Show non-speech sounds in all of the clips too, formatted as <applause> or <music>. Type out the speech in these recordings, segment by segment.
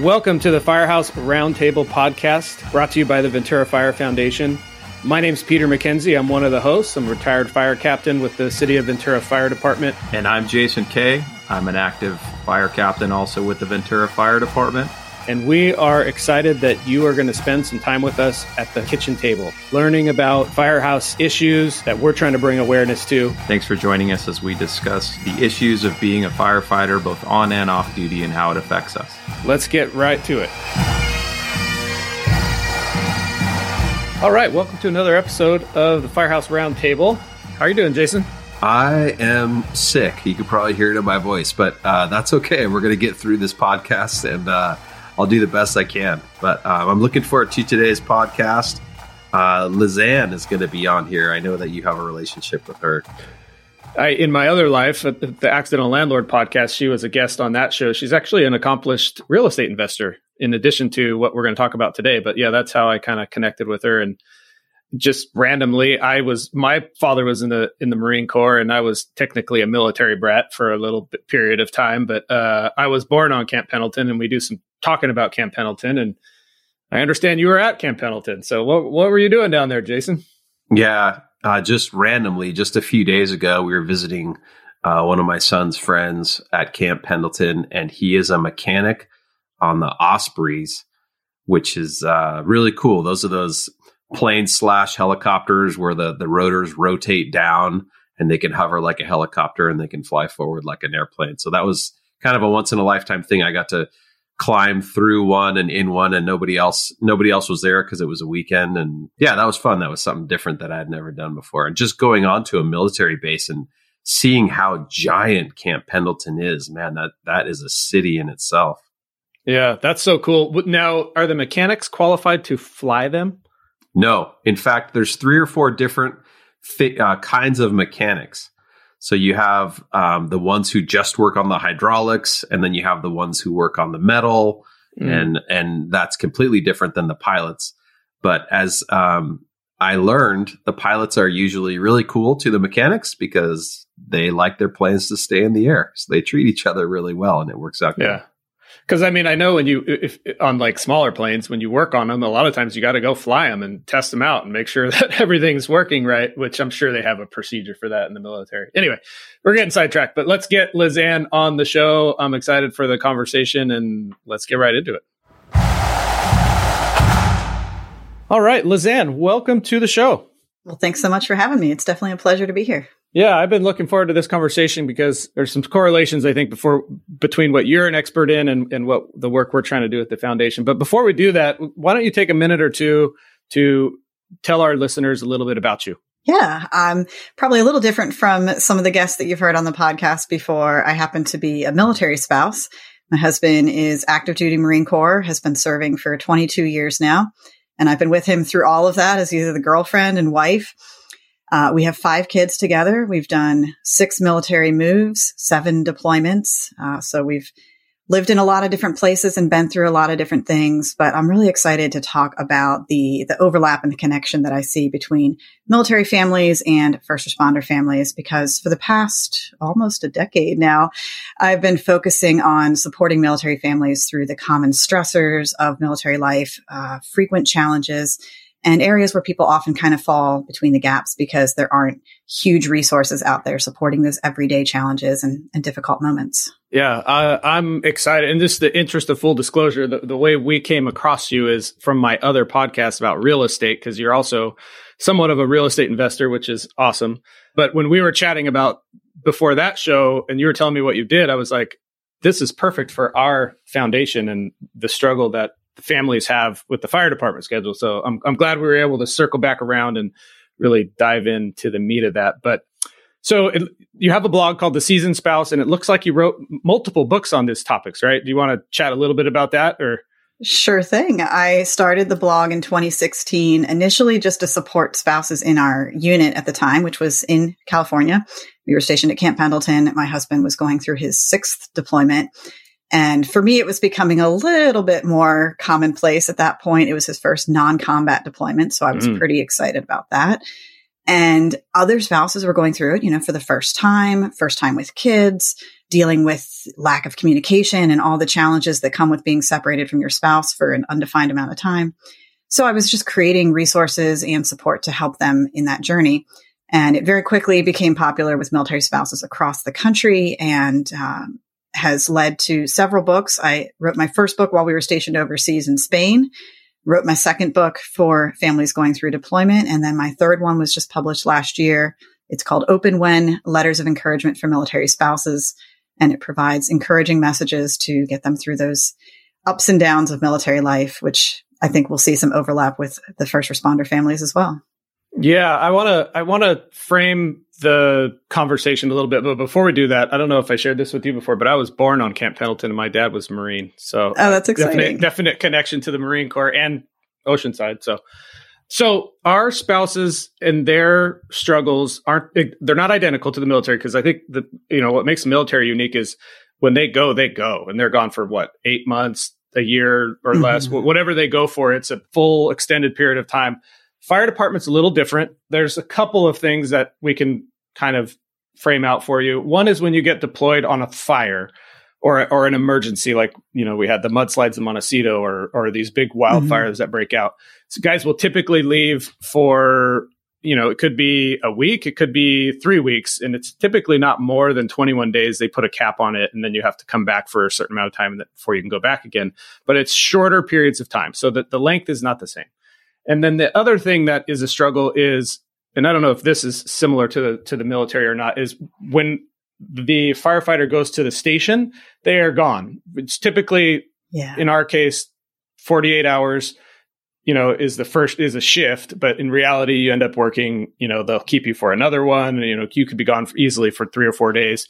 Welcome to the Firehouse Roundtable podcast, brought to you by the Ventura Fire Foundation. My name's Peter McKenzie. I'm one of the hosts. I'm a retired fire captain with the City of Ventura Fire Department. And I'm Jason Kay. I'm an active fire captain also with the Ventura Fire Department. And we are excited that you are going to spend some time with us at the kitchen table, learning about firehouse issues that we're trying to bring awareness to. Thanks for joining us as we discuss the issues of being a firefighter, both on and off duty, and how it affects us. Let's get right to it. All right, welcome to another episode of the Firehouse Roundtable. How are you doing, Jason? I am sick. You could probably hear it in my voice, but uh, that's okay. We're going to get through this podcast and uh, I'll do the best I can. But um, I'm looking forward to today's podcast. Uh, Lizann is going to be on here. I know that you have a relationship with her. I, in my other life, at the Accidental Landlord podcast, she was a guest on that show. She's actually an accomplished real estate investor, in addition to what we're going to talk about today. But yeah, that's how I kind of connected with her. And just randomly, I was my father was in the in the Marine Corps, and I was technically a military brat for a little bit, period of time. But uh, I was born on Camp Pendleton, and we do some talking about Camp Pendleton, and I understand you were at Camp Pendleton. So what what were you doing down there, Jason? Yeah, uh, just randomly, just a few days ago, we were visiting uh, one of my son's friends at Camp Pendleton, and he is a mechanic on the Ospreys, which is uh, really cool. Those are those planes slash helicopters where the the rotors rotate down and they can hover like a helicopter and they can fly forward like an airplane. So that was kind of a once in a lifetime thing. I got to climb through one and in one and nobody else nobody else was there because it was a weekend. And yeah that was fun. That was something different that i had never done before. And just going on to a military base and seeing how giant camp pendleton is man that that is a city in itself. Yeah that's so cool. Now are the mechanics qualified to fly them? No. In fact there's three or four different th- uh, kinds of mechanics so you have um, the ones who just work on the hydraulics, and then you have the ones who work on the metal, mm. and and that's completely different than the pilots. But as um, I learned, the pilots are usually really cool to the mechanics because they like their planes to stay in the air, so they treat each other really well, and it works out. Yeah, because I mean, I know when you if on like smaller planes, when you work on them, a lot of times you got to go fly them and test them out and make sure <laughs> that everything's working right. Which I'm sure they have a procedure for that in the military. Anyway, we're getting sidetracked, but let's get Lizann on the show. I'm excited for the conversation, and let's get right into it. All right, Lizann, welcome to the show. Well, thanks so much for having me. It's definitely a pleasure to be here. Yeah, I've been looking forward to this conversation because there's some correlations I think before between what you're an expert in and, and what the work we're trying to do at the foundation. But before we do that, why don't you take a minute or two to tell our listeners a little bit about you? Yeah, I'm probably a little different from some of the guests that you've heard on the podcast before. I happen to be a military spouse. My husband is active duty Marine Corps, has been serving for 22 years now. And I've been with him through all of that as either the girlfriend and wife uh, we have five kids together. We've done six military moves, seven deployments. Uh, so we've lived in a lot of different places and been through a lot of different things. But I'm really excited to talk about the the overlap and the connection that I see between military families and first responder families because for the past almost a decade now, I've been focusing on supporting military families through the common stressors of military life, uh, frequent challenges and areas where people often kind of fall between the gaps because there aren't huge resources out there supporting those everyday challenges and, and difficult moments. Yeah, I'm excited. And just the interest of full disclosure, the, the way we came across you is from my other podcast about real estate, because you're also somewhat of a real estate investor, which is awesome. But when we were chatting about before that show and you were telling me what you did, I was like, this is perfect for our foundation and the struggle that families have with the fire department schedule. So I'm, I'm glad we were able to circle back around and really dive into the meat of that. But so it, you have a blog called The Seasoned Spouse, and it looks like you wrote multiple books on these topics, right? Do you want to chat a little bit about that or? Sure thing. I started the blog in 2016, initially just to support spouses in our unit at the time, which was in California. We were stationed at Camp Pendleton. My husband was going through his sixth deployment. And for me, it was becoming a little bit more commonplace at that point. It was his first non combat deployment. So I was mm. pretty excited about that. And other spouses were going through it, you know, for the first time, first time with kids, dealing with lack of communication and all the challenges that come with being separated from your spouse for an undefined amount of time. So I was just creating resources and support to help them in that journey. And it very quickly became popular with military spouses across the country and um, has led to several books. I wrote my first book while we were stationed overseas in Spain, wrote my second book for families going through deployment. And then my third one was just published last year. It's called Open When Letters of Encouragement for Military Spouses. And it provides encouraging messages to get them through those ups and downs of military life, which I think we'll see some overlap with the first responder families as well. Yeah, I want to I want to frame the conversation a little bit, but before we do that, I don't know if I shared this with you before, but I was born on Camp Pendleton and my dad was Marine. So Oh, that's exciting. Definite, definite connection to the Marine Corps and Oceanside. So so our spouses and their struggles aren't they're not identical to the military because I think the you know what makes the military unique is when they go, they go and they're gone for what, 8 months, a year or less, mm-hmm. whatever they go for, it's a full extended period of time Fire department's a little different. There's a couple of things that we can kind of frame out for you. One is when you get deployed on a fire or or an emergency, like you know we had the mudslides in Montecito or or these big wildfires mm-hmm. that break out. So guys will typically leave for you know it could be a week, it could be three weeks, and it's typically not more than 21 days. They put a cap on it, and then you have to come back for a certain amount of time before you can go back again. But it's shorter periods of time, so that the length is not the same. And then the other thing that is a struggle is, and I don't know if this is similar to the to the military or not, is when the firefighter goes to the station, they are gone. It's typically, yeah. in our case, 48 hours, you know, is the first is a shift, but in reality, you end up working, you know, they'll keep you for another one. You know, you could be gone for easily for three or four days,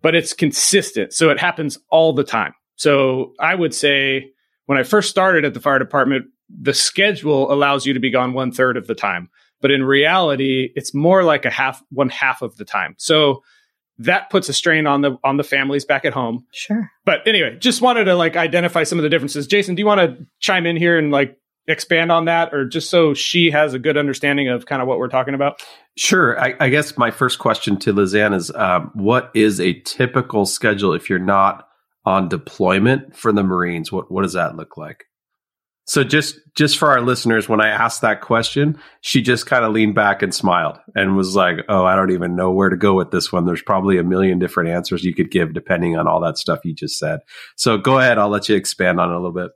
but it's consistent. So it happens all the time. So I would say when I first started at the fire department, the schedule allows you to be gone one third of the time. But in reality, it's more like a half, one half of the time. So that puts a strain on the on the families back at home. Sure. But anyway, just wanted to like identify some of the differences. Jason, do you want to chime in here and like expand on that, or just so she has a good understanding of kind of what we're talking about? Sure. I, I guess my first question to Lizann is, um, what is a typical schedule if you're not on deployment for the Marines? What what does that look like? So just just for our listeners, when I asked that question, she just kind of leaned back and smiled and was like, "Oh, I don't even know where to go with this one. There's probably a million different answers you could give depending on all that stuff you just said." So go ahead, I'll let you expand on it a little bit.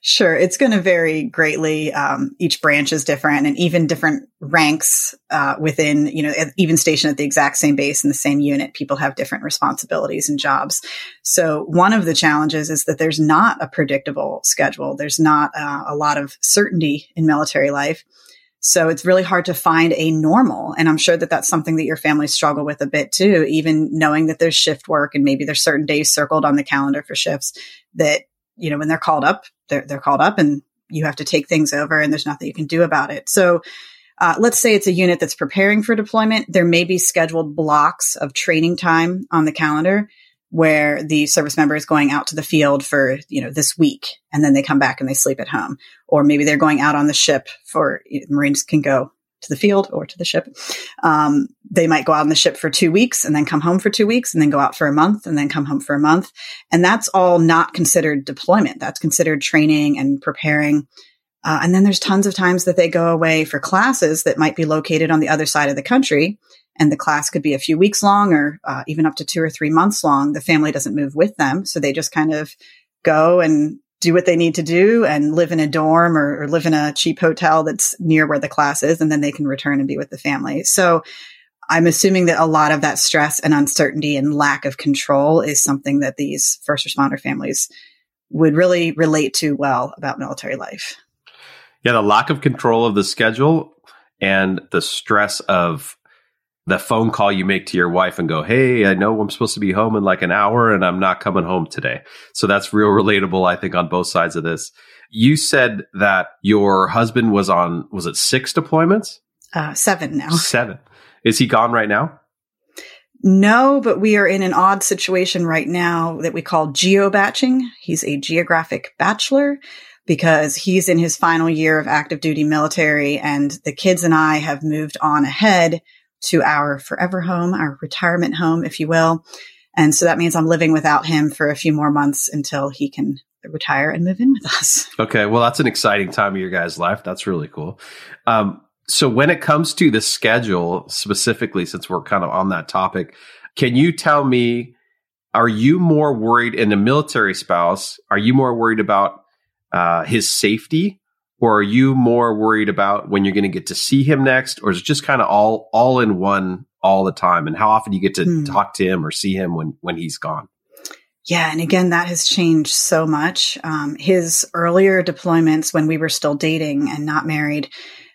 Sure, it's going to vary greatly. Um, each branch is different, and even different ranks uh, within, you know, even stationed at the exact same base in the same unit, people have different responsibilities and jobs. So one of the challenges is that there's not a predictable schedule. There's not uh, a lot of certainty in military life. So it's really hard to find a normal. And I'm sure that that's something that your families struggle with a bit too, even knowing that there's shift work and maybe there's certain days circled on the calendar for shifts that, you know, when they're called up, they're, they're called up and you have to take things over and there's nothing you can do about it. So, uh, let's say it's a unit that's preparing for deployment. There may be scheduled blocks of training time on the calendar where the service member is going out to the field for, you know, this week and then they come back and they sleep at home. Or maybe they're going out on the ship for Marines can go to the field or to the ship. Um, they might go out on the ship for two weeks and then come home for two weeks and then go out for a month and then come home for a month. And that's all not considered deployment. That's considered training and preparing. Uh, and then there's tons of times that they go away for classes that might be located on the other side of the country and the class could be a few weeks long or uh, even up to two or three months long. The family doesn't move with them. So they just kind of go and do what they need to do and live in a dorm or, or live in a cheap hotel that's near where the class is. And then they can return and be with the family. So I'm assuming that a lot of that stress and uncertainty and lack of control is something that these first responder families would really relate to well about military life. Yeah, the lack of control of the schedule and the stress of the phone call you make to your wife and go, Hey, I know I'm supposed to be home in like an hour and I'm not coming home today. So that's real relatable, I think, on both sides of this. You said that your husband was on, was it six deployments? Uh, seven now. Seven. Is he gone right now? No, but we are in an odd situation right now that we call geobaching. He's a geographic bachelor because he's in his final year of active duty military and the kids and I have moved on ahead to our forever home, our retirement home, if you will. And so that means I'm living without him for a few more months until he can retire and move in with us. <laughs> Okay. Well, that's an exciting time of your guys' life. That's really cool. Um, so when it comes to the schedule specifically, since we're kind of on that topic, can you tell me, are you more worried in a military spouse? Are you more worried about uh, his safety or are you more worried about when you're going to get to see him next or is it just kind of all all in one all the time? And how often do you get to hmm. talk to him or see him when when he's gone? Yeah and again that has changed so much. Um, his earlier deployments when we were still dating and not married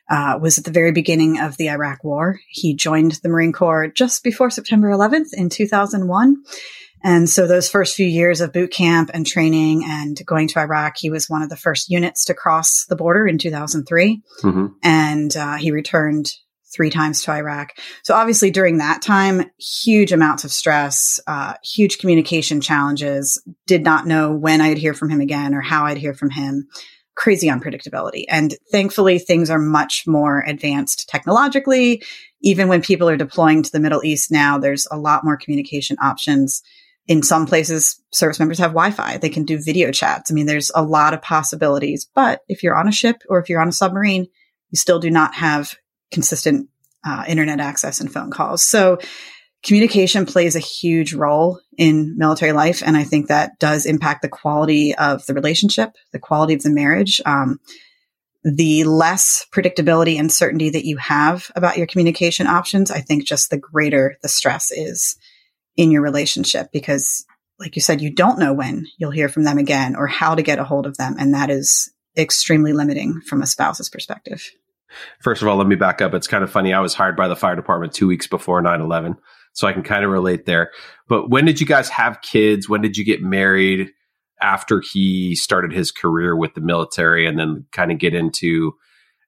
uh, was at the very beginning of the iraq war. He joined the marine corps just before september 11th in 2001 and so those first few years of boot camp and training and going to Iraq, he was one of the first units to cross the border in 2003. Mm-hmm. And uh, he returned three times to Iraq. So obviously during that time, huge amounts of stress, uh, huge communication challenges, did not know when I'd hear from him again or how I'd hear from him. Crazy unpredictability. And thankfully things are much more advanced technologically. Even when people are deploying to the Middle East now, there's a lot more communication options in some places, service members have Wi-Fi. They can do video chats. I mean, there's a lot of possibilities. But if you're on a ship or if you're on a submarine, you still do not have consistent uh, internet access and phone calls. So communication plays a huge role in military life. And I think that does impact the quality of the relationship, the quality of the marriage. Um, the less predictability and certainty that you have about your communication options, I think just the greater the stress is in your relationship because like you said, you don't know when you'll hear from them again or how to get a hold of them. And that is extremely limiting from a spouse's perspective. First of all, let me back up. It's kind of funny. I was hired by the fire department two weeks before 9 11. So I can kind of relate there. But when did you guys have kids? When did you get married after he started his career with the military and then kind of get into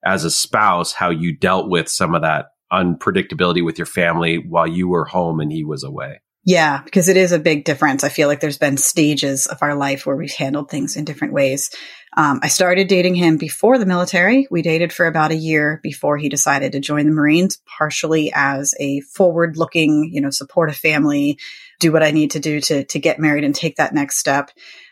as a spouse how you dealt with some of that unpredictability with your family while you were home and he was away? Yeah, because it is a big difference. I feel like there's been stages of our life where we've handled things in different ways. Um, I started dating him before the military. We dated for about a year before he decided to join the Marines, partially as a forward looking, you know, support a family, do what I need to do to, to get married and take that next step.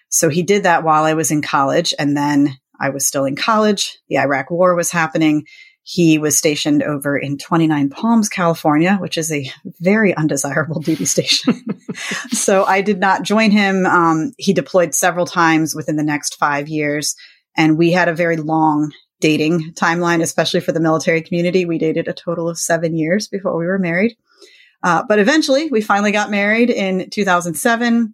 So he did that while I was in college. And then I was still in college. The Iraq war was happening. He was stationed over in 29 Palms, California, which is a very undesirable <laughs> duty station. <laughs> so I did not join him. Um, he deployed several times within the next five years, and we had a very long dating timeline, especially for the military community. We dated a total of seven years before we were married. Uh, but eventually, we finally got married in 2007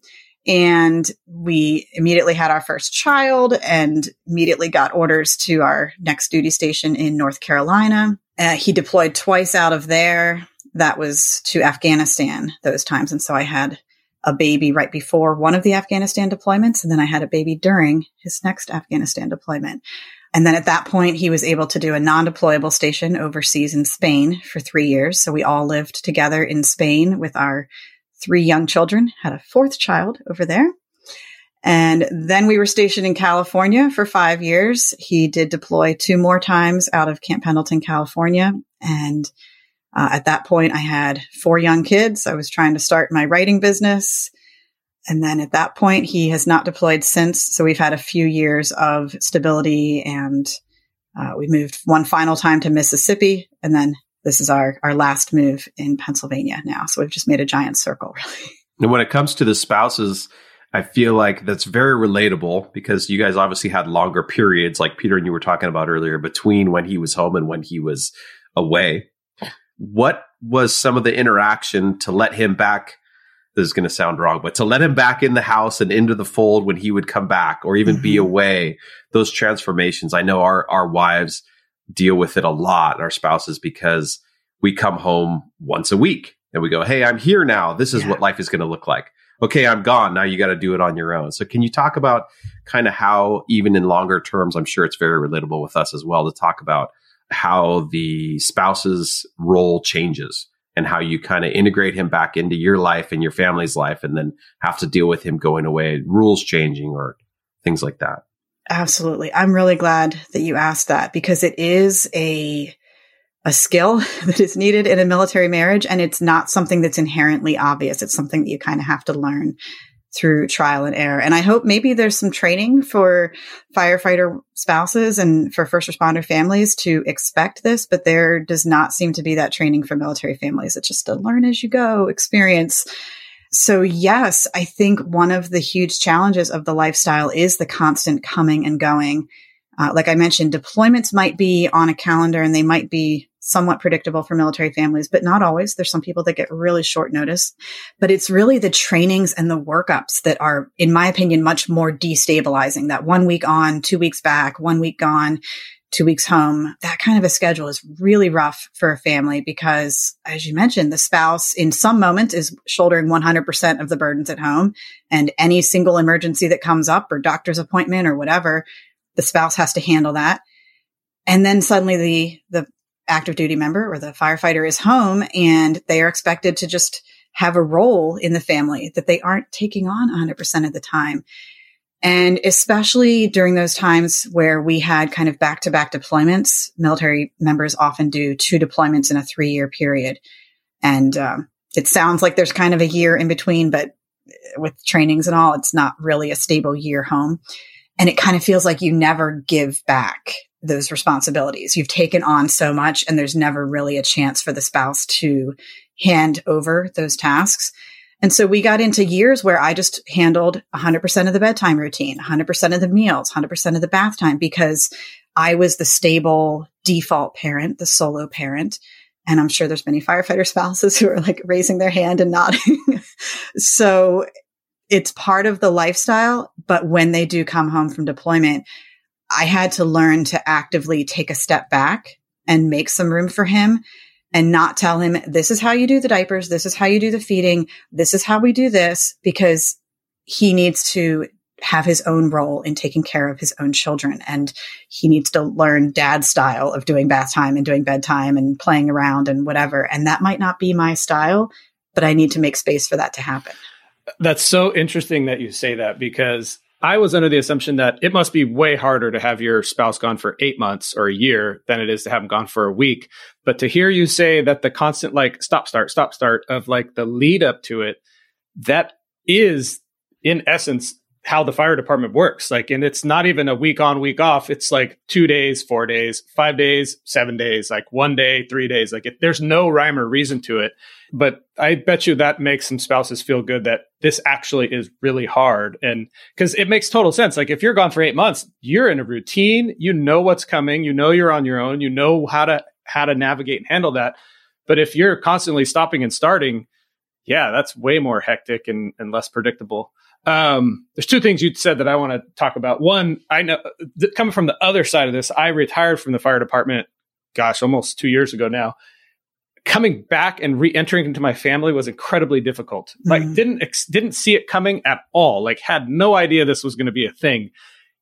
and we immediately had our first child and immediately got orders to our next duty station in North Carolina. Uh, he deployed twice out of there. That was to Afghanistan those times. And so I had a baby right before one of the Afghanistan deployments. And then I had a baby during his next Afghanistan deployment. And then at that point, he was able to do a non deployable station overseas in Spain for three years. So we all lived together in Spain with our three young children, had a fourth child over there. And then we were stationed in California for five years. He did deploy two more times out of Camp Pendleton, California. And uh, at that point, I had four young kids. I was trying to start my writing business. And then at that point, he has not deployed since. So we've had a few years of stability and uh, we moved one final time to Mississippi and then this is our our last move in Pennsylvania now. So we've just made a giant circle, <laughs> really. And when it comes to the spouses, I feel like that's very relatable because you guys obviously had longer periods, like Peter and you were talking about earlier, between when he was home and when he was away. What was some of the interaction to let him back? This is going to sound wrong, but to let him back in the house and into the fold when he would come back or even mm-hmm. be away, those transformations. I know our, our wives deal with it a lot, our spouses, because we come home once a week and we go, Hey, I'm here now. This is yeah. what life is going to look like. Okay, I'm gone. Now you got to do it on your own. So can you talk about kind of how, even in longer terms, I'm sure it's very relatable with us as well to talk about how the spouse's role changes and how you kind of integrate him back into your life and your family's life and then have to deal with him going away, rules changing or things like that. Absolutely. I'm really glad that you asked that because it is a a skill <laughs> that is needed in a military marriage and it's not something that's inherently obvious. It's something that you kind of have to learn through trial and error. And I hope maybe there's some training for firefighter spouses and for first responder families to expect this, but there does not seem to be that training for military families. It's just a learn as you go experience. So yes, I think one of the huge challenges of the lifestyle is the constant coming and going. Uh, like I mentioned, deployments might be on a calendar and they might be somewhat predictable for military families, but not always. There's some people that get really short notice, but it's really the trainings and the workups that are, in my opinion, much more destabilizing. That one week on, two weeks back, one week gone, two weeks home. That kind of a schedule is really rough for a family because, as you mentioned, the spouse in some moment is shouldering 100% of the burdens at home and any single emergency that comes up or doctor's appointment or whatever, the spouse has to handle that. And then suddenly the, the active duty member or the firefighter is home and they are expected to just have a role in the family that they aren't taking on 100% of the time. And especially during those times where we had kind of back to back deployments, military members often do two deployments in a three year period. And um, it sounds like there's kind of a year in between, but with trainings and all, it's not really a stable year home. And it kind of feels like you never give back those responsibilities. You've taken on so much and there's never really a chance for the spouse to hand over those tasks. And so we got into years where I just handled 100% of the bedtime routine, 100% of the meals, 100% of the bath time because I was the stable default parent, the solo parent. And I'm sure there's many firefighter <laughs> spouses who are like raising their hand and nodding. <laughs> so it's part of the lifestyle. But when they do come home from deployment, I had to learn to actively take a step back and make some room for him and not tell him, this is how you do the diapers. This is how you do the feeding. This is how we do this because he needs to have his own role in taking care of his own children. And he needs to learn dad style of doing bath time and doing bedtime and playing around and whatever. And that might not be my style, but I need to make space for that to happen. That's so interesting that you say that because I was under the assumption that it must be way harder to have your spouse gone for eight months or a year than it is to have them gone for a week. But to hear you say that the constant like stop, start, stop, start of like the lead up to it, that is in essence how the fire department works. Like, and it's not even a week on, week off. It's like two days, four days, five days, seven days, like one day, three days. Like, it, there's no rhyme or reason to it. But I bet you that makes some spouses feel good that this actually is really hard. And because it makes total sense. Like if you're gone for eight months, you're in a routine, you know what's coming, you know you're on your own, you know how to how to navigate and handle that. But if you're constantly stopping and starting, yeah, that's way more hectic and, and less predictable. Um, there's two things you said that I want to talk about. One, I know th- coming from the other side of this, I retired from the fire department, gosh, almost two years ago now coming back and re-entering into my family was incredibly difficult. Mm-hmm. Like didn't ex- didn't see it coming at all. Like had no idea this was going to be a thing.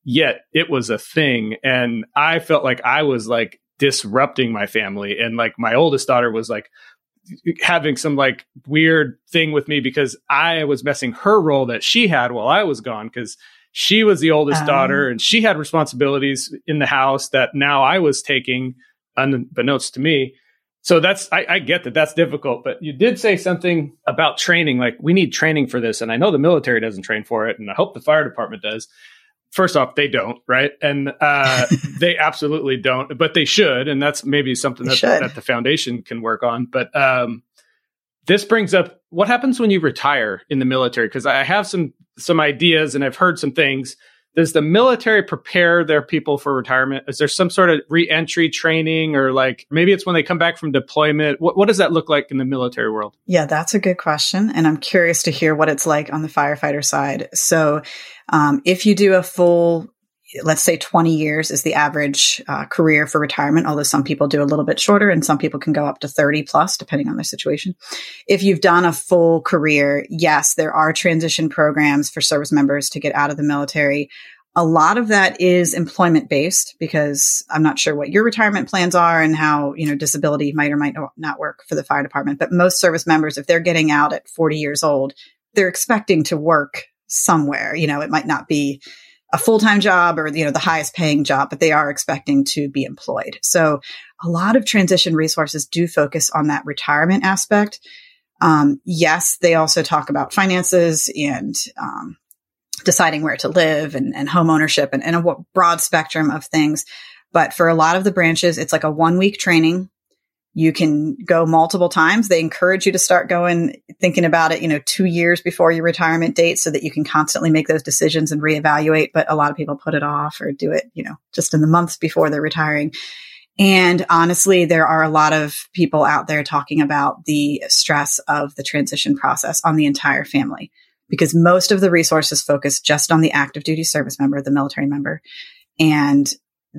Yet it was a thing and I felt like I was like disrupting my family and like my oldest daughter was like having some like weird thing with me because I was messing her role that she had while I was gone cuz she was the oldest um. daughter and she had responsibilities in the house that now I was taking unbeknownst to me so that's I, I, get that that's difficult but you did say something about training like we need training for this and i know the military doesn't train for it and i hope the fire department does first off they don't right? And uh, <laughs> they absolutely don't but they should and that's maybe something that, that the foundation can work on but um, this brings up what happens when you retire in the military? Because i have some some ideas and i've heard some things does the military prepare their people for retirement? Is there some sort of reentry training or like maybe it's when they come back from deployment? What, what does that look like in the military world? Yeah, that's a good question. And I'm curious to hear what it's like on the firefighter side. So, um, if you do a full let's say 20 years is the average uh, career for retirement, although some people do a little bit shorter and some people can go up to 30 plus, depending on their situation. If you've done a full career, yes, there are transition programs for service members to get out of the military. A lot of that is employment based because I'm not sure what your retirement plans are and how, you know, disability might or might not work for the fire department. But most service members, if they're getting out at 40 years old, they're expecting to work somewhere. You know, it might not be a full-time job or you know the highest paying job but they are expecting to be employed. So a lot of transition resources do focus on that retirement aspect. Um, yes they also talk about finances and um, deciding where to live and, and home ownership and, and a broad spectrum of things. But for a lot of the branches it's like a one week training you can go multiple times. They encourage you to start going, thinking about it, you know, two years before your retirement date so that you can constantly make those decisions and reevaluate. But a lot of people put it off or do it, you know, just in the months before they're retiring. And honestly, there are a lot of people out there talking about the stress of the transition process on the entire family because most of the resources focus just on the active duty service member, the military member. And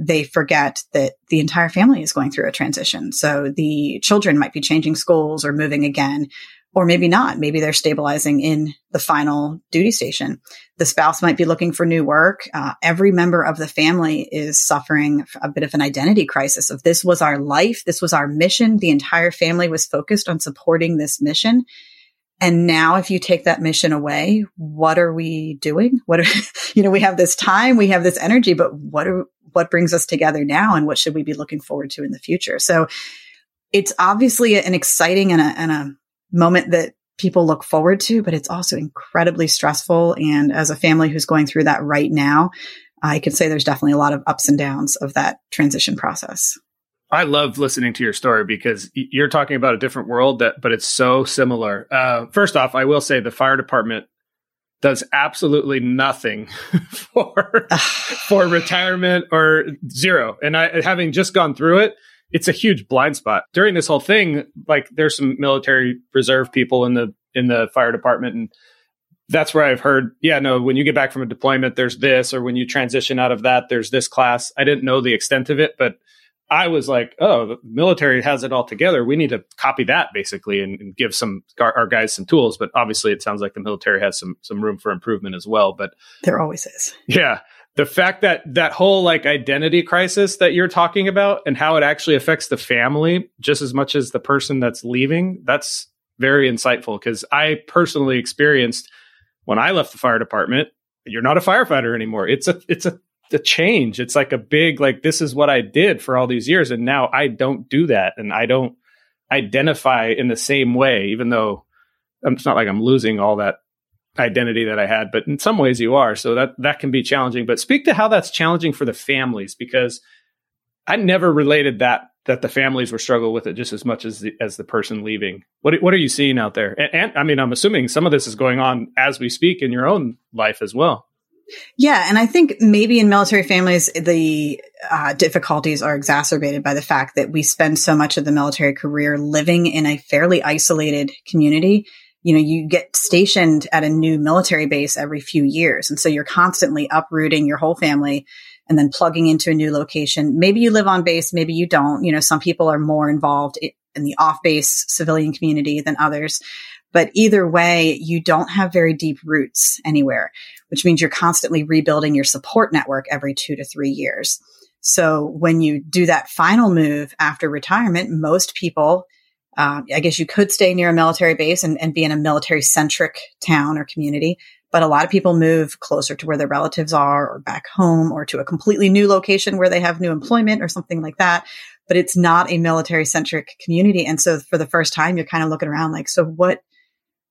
they forget that the entire family is going through a transition. So the children might be changing schools or moving again, or maybe not. Maybe they're stabilizing in the final duty station. The spouse might be looking for new work. Uh, every member of the family is suffering a bit of an identity crisis of this was our life. This was our mission. The entire family was focused on supporting this mission. And now if you take that mission away, what are we doing? What are, <laughs> you know, we have this time, we have this energy, but what are, what brings us together now and what should we be looking forward to in the future. So it's obviously an exciting and a, and a moment that people look forward to, but it's also incredibly stressful. And as a family who's going through that right now, I can say there's definitely a lot of ups and downs of that transition process. I love listening to your story because you're talking about a different world that, but it's so similar. Uh, first off, I will say the fire department does absolutely nothing <laughs> for <sighs> for retirement or zero. And I having just gone through it, it's a huge blind spot. During this whole thing, like there's some military reserve people in the in the fire department and that's where I've heard, yeah, no, when you get back from a deployment, there's this, or when you transition out of that, there's this class. I didn't know the extent of it, but I was like, oh, the military has it all together. We need to copy that basically and, and give some our guys some tools. But obviously, it sounds like the military has some some room for improvement as well. But there always is. Yeah, the fact that that whole like identity crisis that you're talking about and how it actually affects the family just as much as the person that's leaving. That's very insightful because I personally experienced when I left the fire department. You're not a firefighter anymore. It's a it's a the change. It's like a big, like, this is what I did for all these years. And now I don't do that. And I don't identify in the same way, even though it's not like I'm losing all that identity that I had, but in some ways you are. So that, that can be challenging. But speak to how that's challenging for the families because I never related that that the families were struggling with it just as much as the, as the person leaving. What what are you seeing out there? And, and I mean, I'm assuming some of this is going on as we speak in your own life as well. Yeah. And I think maybe in military families, the uh, difficulties are exacerbated by the fact that we spend so much of the military career living in a fairly isolated community. You know, you get stationed at a new military base every few years. And so you're constantly uprooting your whole family and then plugging into a new location. Maybe you live on base, maybe you don't. You know, some people are more involved in the off base civilian community than others. But either way, you don't have very deep roots anywhere, which means you're constantly rebuilding your support network every two to three years. So when you do that final move after retirement, most people, uh, I guess you could stay near a military base and, and be in a military centric town or community. But a lot of people move closer to where their relatives are or back home or to a completely new location where they have new employment or something like that. But it's not a military centric community. And so for the first time, you're kind of looking around like, so what,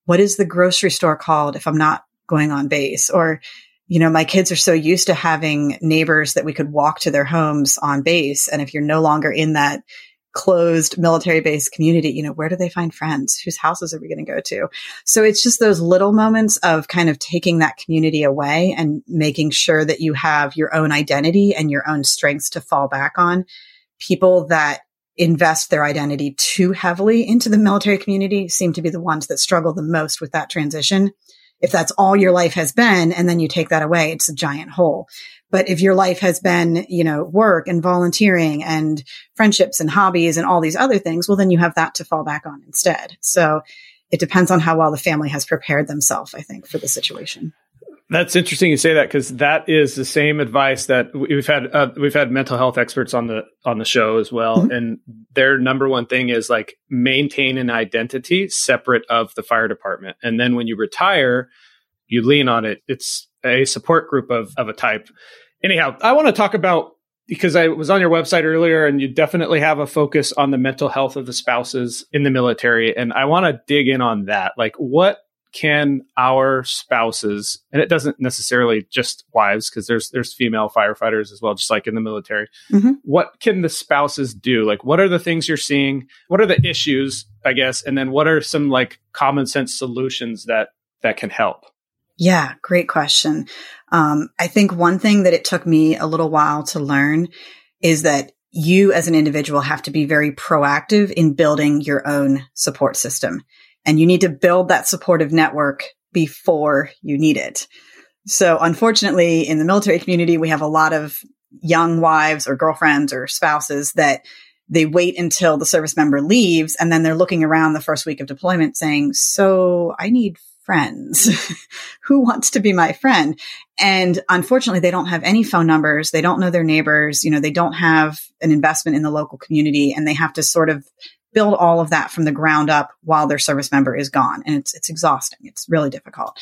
what is the grocery store called if I'm not going on base? Or, you know, my kids are so used to having neighbors that we could walk to their homes on base. And if you're no longer in that closed military based community, you know, where do they find friends? Whose houses are we going to go to? So it's just those little moments of kind of taking that community away and making sure that you have your own identity and your own strengths to fall back on. People that invest their identity too heavily into the military community seem to be the ones that struggle the most with that transition. If that's all your life has been and then you take that away, it's a giant hole. But if your life has been, you know, work and volunteering and friendships and hobbies and all these other things, well, then you have that to fall back on instead. So it depends on how well the family has prepared themselves, I think, for the situation. That's interesting you say that because that is the same advice that we've had. Uh, we've had mental health experts on the on the show as well, mm-hmm. and their number one thing is like maintain an identity separate of the fire department, and then when you retire, you lean on it. It's a support group of, of a type. Anyhow, I want to talk about because I was on your website earlier and you definitely have a focus on the mental health of the spouses in the military. And I want to dig in on that. Like, what can our spouses, and it doesn't necessarily just wives, because there's there's female firefighters as well, just like in the military. Mm-hmm. What can the spouses do? Like, what are the things you're seeing? What are the issues, I guess, and then what are some like common sense solutions that that can help? Yeah, great question. Um, I think one thing that it took me a little while to learn is that you as an individual have to be very proactive in building your own support system. And you need to build that supportive network before you need it. So unfortunately, in the military community, we have a lot of young wives or girlfriends or spouses that they wait until the service member leaves and then they're looking around the first week of deployment saying, so I need friends. <laughs> Who wants to be my friend? And unfortunately, they don't have any phone numbers. They don't know their neighbors. You know, they don't have an investment in the local community and they have to sort of build all of that from the ground up while their service member is gone. And it's, it's exhausting. It's really difficult.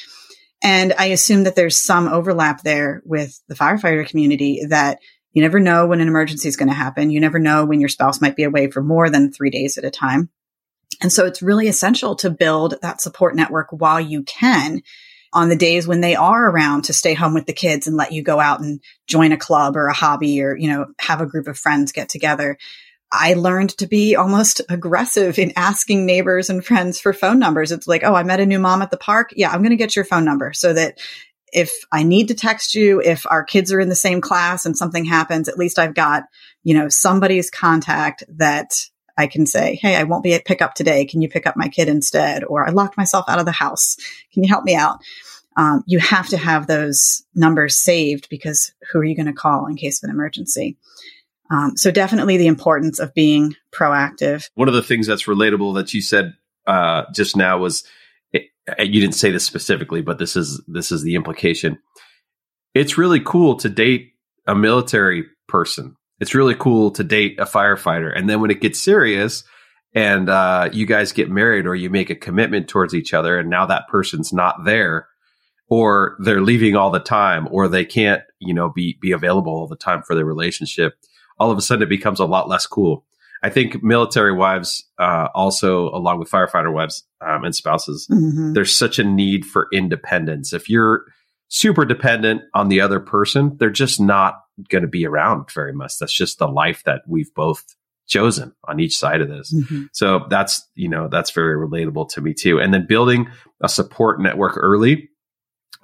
And I assume that there's some overlap there with the firefighter community that you never know when an emergency is going to happen. You never know when your spouse might be away for more than three days at a time. And so it's really essential to build that support network while you can on the days when they are around to stay home with the kids and let you go out and join a club or a hobby or, you know, have a group of friends get together. I learned to be almost <laughs> aggressive in asking neighbors and friends for phone numbers. It's like, oh, I met a new mom at the park. Yeah, I'm going to get your phone number so that if I need to text you, if our kids are in the same class and something happens, at least I've got, you know, somebody's contact that I can say, Hey, I won't be at pickup today. Can you pick up my kid instead? Or I locked myself out of the house. Can you help me out? Um, you have to have those numbers saved because who are you going to call in case of an emergency? Um, so definitely the importance of being proactive. One of the things that's relatable that you said uh, just now was it, you didn't say this specifically, but this is this is the implication. It's really cool to date a military person it's really cool to date a firefighter. And then when it gets serious and uh, you guys get married or you make a commitment towards each other and now that person's not there or they're leaving all the time or they can't, you know, be, be available all the time for their relationship, all of a sudden it becomes a lot less cool. I think military wives, uh, also along with firefighter wives um, and spouses, mm-hmm. there's such a need for independence. If you're super dependent on the other person, they're just not going to be around very much. That's just the life that we've both chosen on each side of this. Mm-hmm. So that's, you know, that's very relatable to me too. And then building a support network early,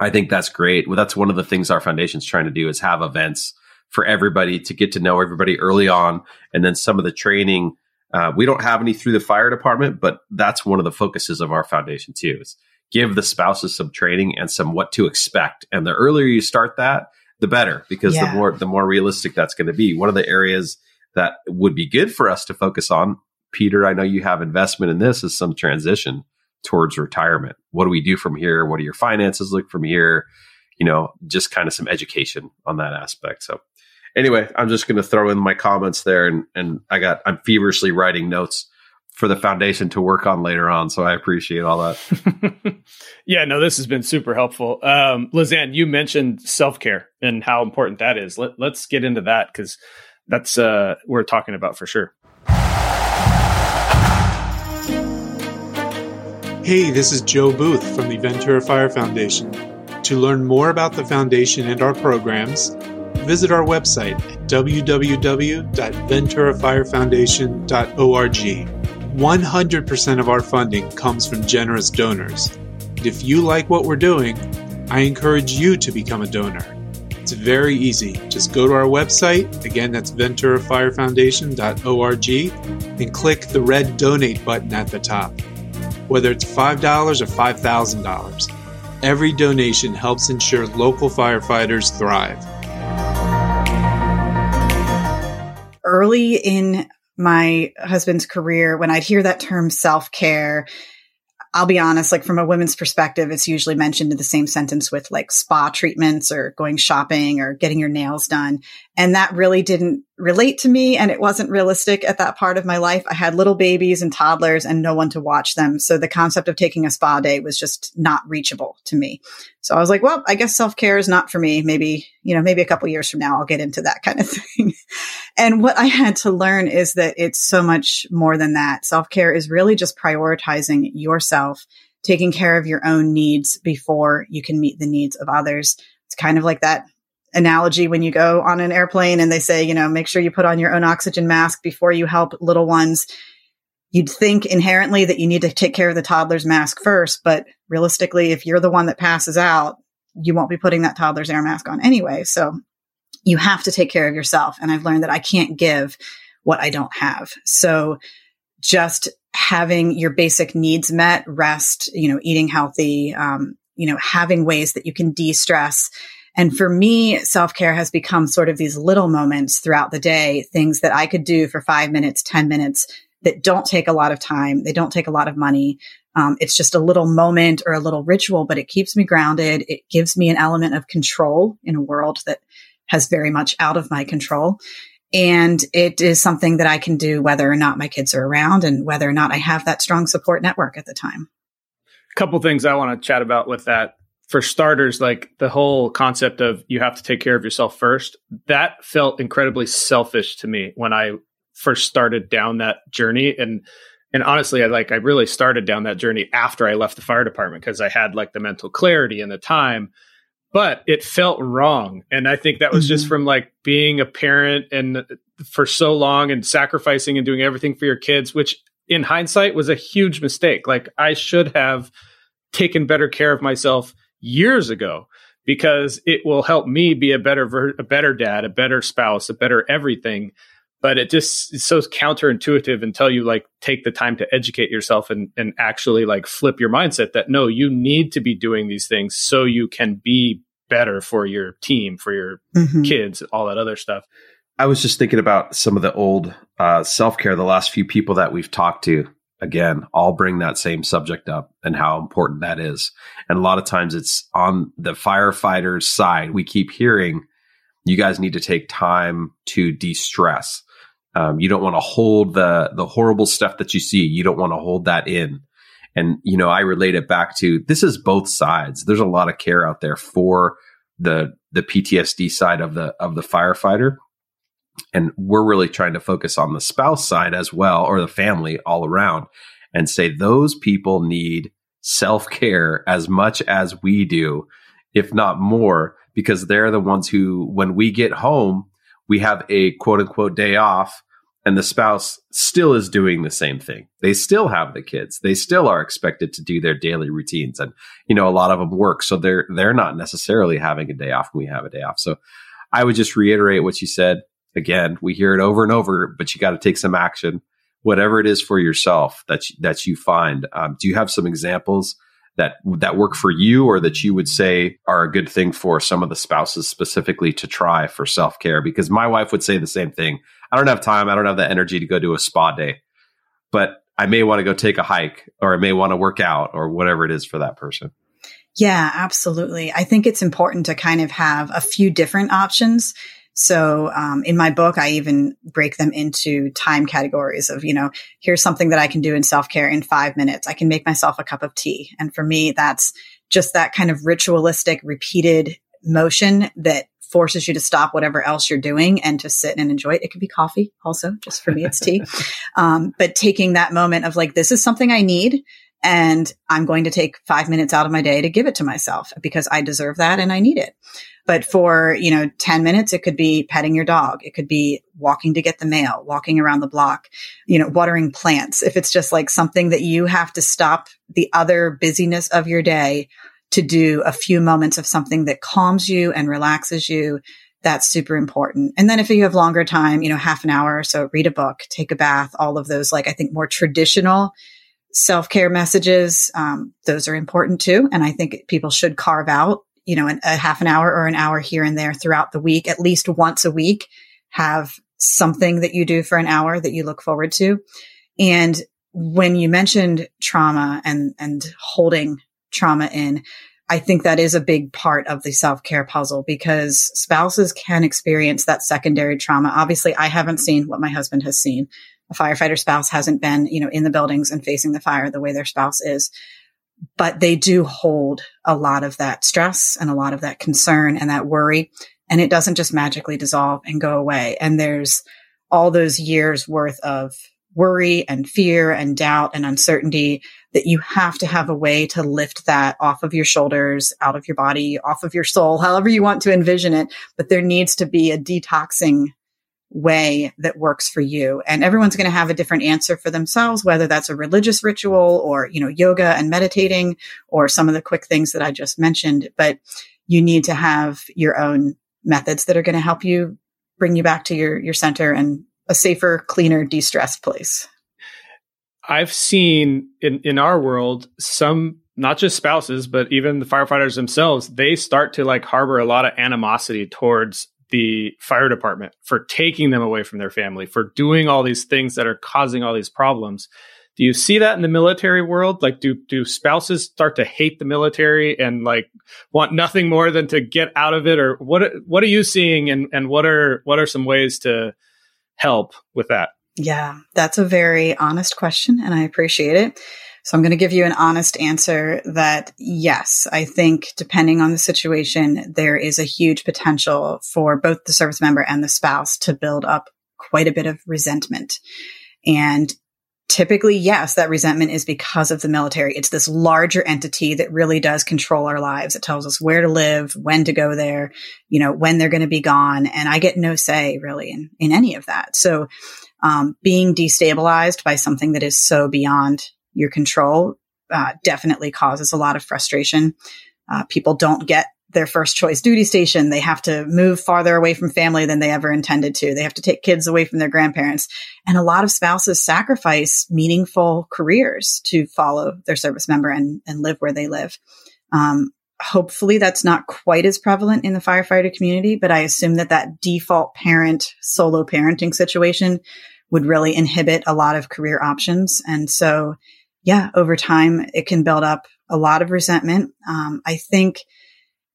I think that's great. Well, that's one of the things our foundation's trying to do is have events for everybody to get to know everybody early on. And then some of the training, uh, we don't have any through the fire department, but that's one of the focuses of our foundation too is give the spouses some training and some what to expect. And the earlier you start that, the better because yeah. the more the more realistic that's going to be. One of the areas that would be good for us to focus on, Peter, I know you have investment in this is some transition towards retirement. What do we do from here? What do your finances look from here? You know, just kind of some education on that aspect. So anyway, I'm just going to throw in my comments there and and I got I'm feverishly writing notes for the foundation to work on later on. So I appreciate all that. <laughs> yeah, no, this has been super helpful. Um, Lizann, you mentioned self care and how important that is. Let, us get into that because that's uh, we're talking about for sure. Hey, this is Joe Booth from the Ventura Fire Foundation. To learn more about the foundation and our programs, visit our website at www.venturafirefoundation.org. 100% of our funding comes from generous donors. If you like what we're doing, I encourage you to become a donor. It's very easy. Just go to our website, again, that's venturafirefoundation.org, and click the red donate button at the top. Whether it's $5 or $5,000, every donation helps ensure local firefighters thrive. Early in my husband's career, when I'd hear that term self care, I'll be honest, like from a women's perspective, it's usually mentioned in the same sentence with like spa treatments or going shopping or getting your nails done. And that really didn't relate to me. And it wasn't realistic at that part of my life. I had little babies and toddlers and no one to watch them. So the concept of taking a spa day was just not reachable to me. So I was like, well, I guess self care is not for me. Maybe, you know, maybe a couple years from now, I'll get into that kind of <laughs> thing. and what I had to learn is that it's so much more than that. Self care is really just prioritizing yourself, taking care of your own needs before you can meet the needs of others. It's kind of like that analogy when you go on an airplane and they say, you know, make sure you put on your own oxygen mask before you help little ones. You'd think inherently that you need to take care of the toddler's mask first, but realistically, if you're the one that passes out, you won't be putting that toddler's air mask on anyway. So you have to take care of yourself. And I've learned that I can't give what I don't have. So just having your basic needs met, rest, you know, eating healthy, um, you know, having ways that you can de-stress. And for me, self care has become sort of these little moments throughout the day, things that I could do for five minutes, 10 minutes that don't take a lot of time. They don't take a lot of money. Um, it's just a little moment or a little ritual, but it keeps me grounded. It gives me an element of control in a world that has very much out of my control. And it is something that I can do whether or not my kids are around and whether or not I have that strong support network at the time. A couple things I want to chat about with that. For starters, like the whole concept of you have to take care of yourself first, that felt incredibly selfish to me when I first started down that journey. And and honestly, I like I really started down that journey after I left the fire department because I had like the mental clarity and the time but it felt wrong. And I think that was mm-hmm. just from like being a parent and for so long and sacrificing and doing everything for your kids, which in hindsight was a huge mistake. Like I should have taken better care of myself years ago because it will help me be a better ver- a better dad, a better spouse, a better everything. But it just is so counterintuitive until you like take the time to educate yourself and and actually like flip your mindset that no you need to be doing these things so you can be better for your team for your mm-hmm. kids all that other stuff. I was just thinking about some of the old uh, self-care the last few people that we've talked to again all bring that same subject up and how important that is and a lot of times it's on the firefighters side we keep hearing you guys need to take time to de-stress um, you don't want to hold the the horrible stuff that you see. You don't want to hold that in. And you know, I relate it back to this is both sides. There's a lot of care out there for the the PTSD side of the of the firefighter, and we're really trying to focus on the spouse side as well, or the family all around, and say those people need self care as much as we do, if not more, because they're the ones who, when we get home, we have a quote unquote day off and the spouse still is doing the same thing. They still have the kids. They still are expected to do their daily routines. And, you know, a lot of them work. So they're, they're not necessarily having a day off when we have a day off. So I would just reiterate what you said. Again, we hear it over and over, but you got to take some action, whatever it is for yourself that, you, that you find. Um, do you have some examples that that work for you or that you would say are a good thing for some of the spouses specifically to try for self-care? Because my wife would say the same thing. I don't have time. I don't have the energy to go do a spa day but i may want to go take a hike or i may want to work out or whatever it is for that person. Yeah absolutely. I think it's important to kind of have a few different options so um, in my book, I even break them into time categories of, you know, here's something that I can do in self care in five minutes. I can make myself a cup of tea. And for me, that's just that kind of ritualistic, repeated motion that forces you to stop whatever else you're doing and to sit and enjoy it. It could be coffee also, just for me, it's tea. <laughs> Um, but taking that moment of like, this is something I need and I'm going to take five minutes out of my day to give it to myself because I deserve that and I need it. But for, you know, 10 minutes, it could be petting your dog. It could be walking to get the mail, walking around the block, you know, watering plants. If it's just like something that you have to stop the other busyness of your day to do a few moments of something that calms you and relaxes you, that's super important. And then if you have longer time, you know, half an hour or so, read a book, take a bath, all of those, like I think more traditional self care messages, um, those are important too. And I think people should carve out you know, an, a half an hour or an hour here and there throughout the week, at least once a week, have something that you do for an hour that you look forward to. And when you mentioned trauma and, and holding trauma in, I think that is a big part of the self care puzzle because spouses can experience that secondary trauma. Obviously, I haven't seen what my husband has seen. A firefighter spouse hasn't been, you know, in the buildings and facing the fire the way their spouse is, but they do hold a lot of that stress and a lot of that concern and that worry. And it doesn't just magically dissolve and go away. And there's all those years worth of worry and fear and doubt and uncertainty that you have to have a way to lift that off of your shoulders, out of your body, off of your soul, however you want to envision it. But there needs to be a detoxing way that works for you. And everyone's going to have a different answer for themselves, whether that's a religious ritual or, you know, yoga and meditating or some of the quick things that I just mentioned. But you need to have your own methods that are going to help you bring you back to your, your center and a safer, cleaner, de-stressed place. I've seen in, in our world some not just spouses, but even the firefighters themselves, they start to like harbor a lot of animosity towards the fire department for taking them away from their family, for doing all these things that are causing all these problems. Do you see that in the military world? Like, do do spouses start to hate the military and like want nothing more than to get out of it, or what? What are you seeing, and and what are what are some ways to help with that? Yeah, that's a very honest question, and I appreciate it. So I'm going to give you an honest answer that yes, I think depending on the situation, there is a huge potential for both the service member and the spouse to build up quite a bit of resentment. And typically, yes, that resentment is because of the military. It's this larger entity that really does control our lives. It tells us where to live, when to go there, you know, when they're going to be gone. And I get no say really in, in any of that. So, um, being destabilized by something that is so beyond your control uh, definitely causes a lot of frustration. Uh, people don't get their first choice duty station. They have to move farther away from family than they ever intended to. They have to take kids away from their grandparents. And a lot of spouses sacrifice meaningful careers to follow their service member and, and live where they live. Um, hopefully that's not quite as prevalent in the firefighter community, but I assume that that default parent solo parenting situation would really inhibit a lot of career options. And so yeah, over time, it can build up a lot of resentment. Um, I think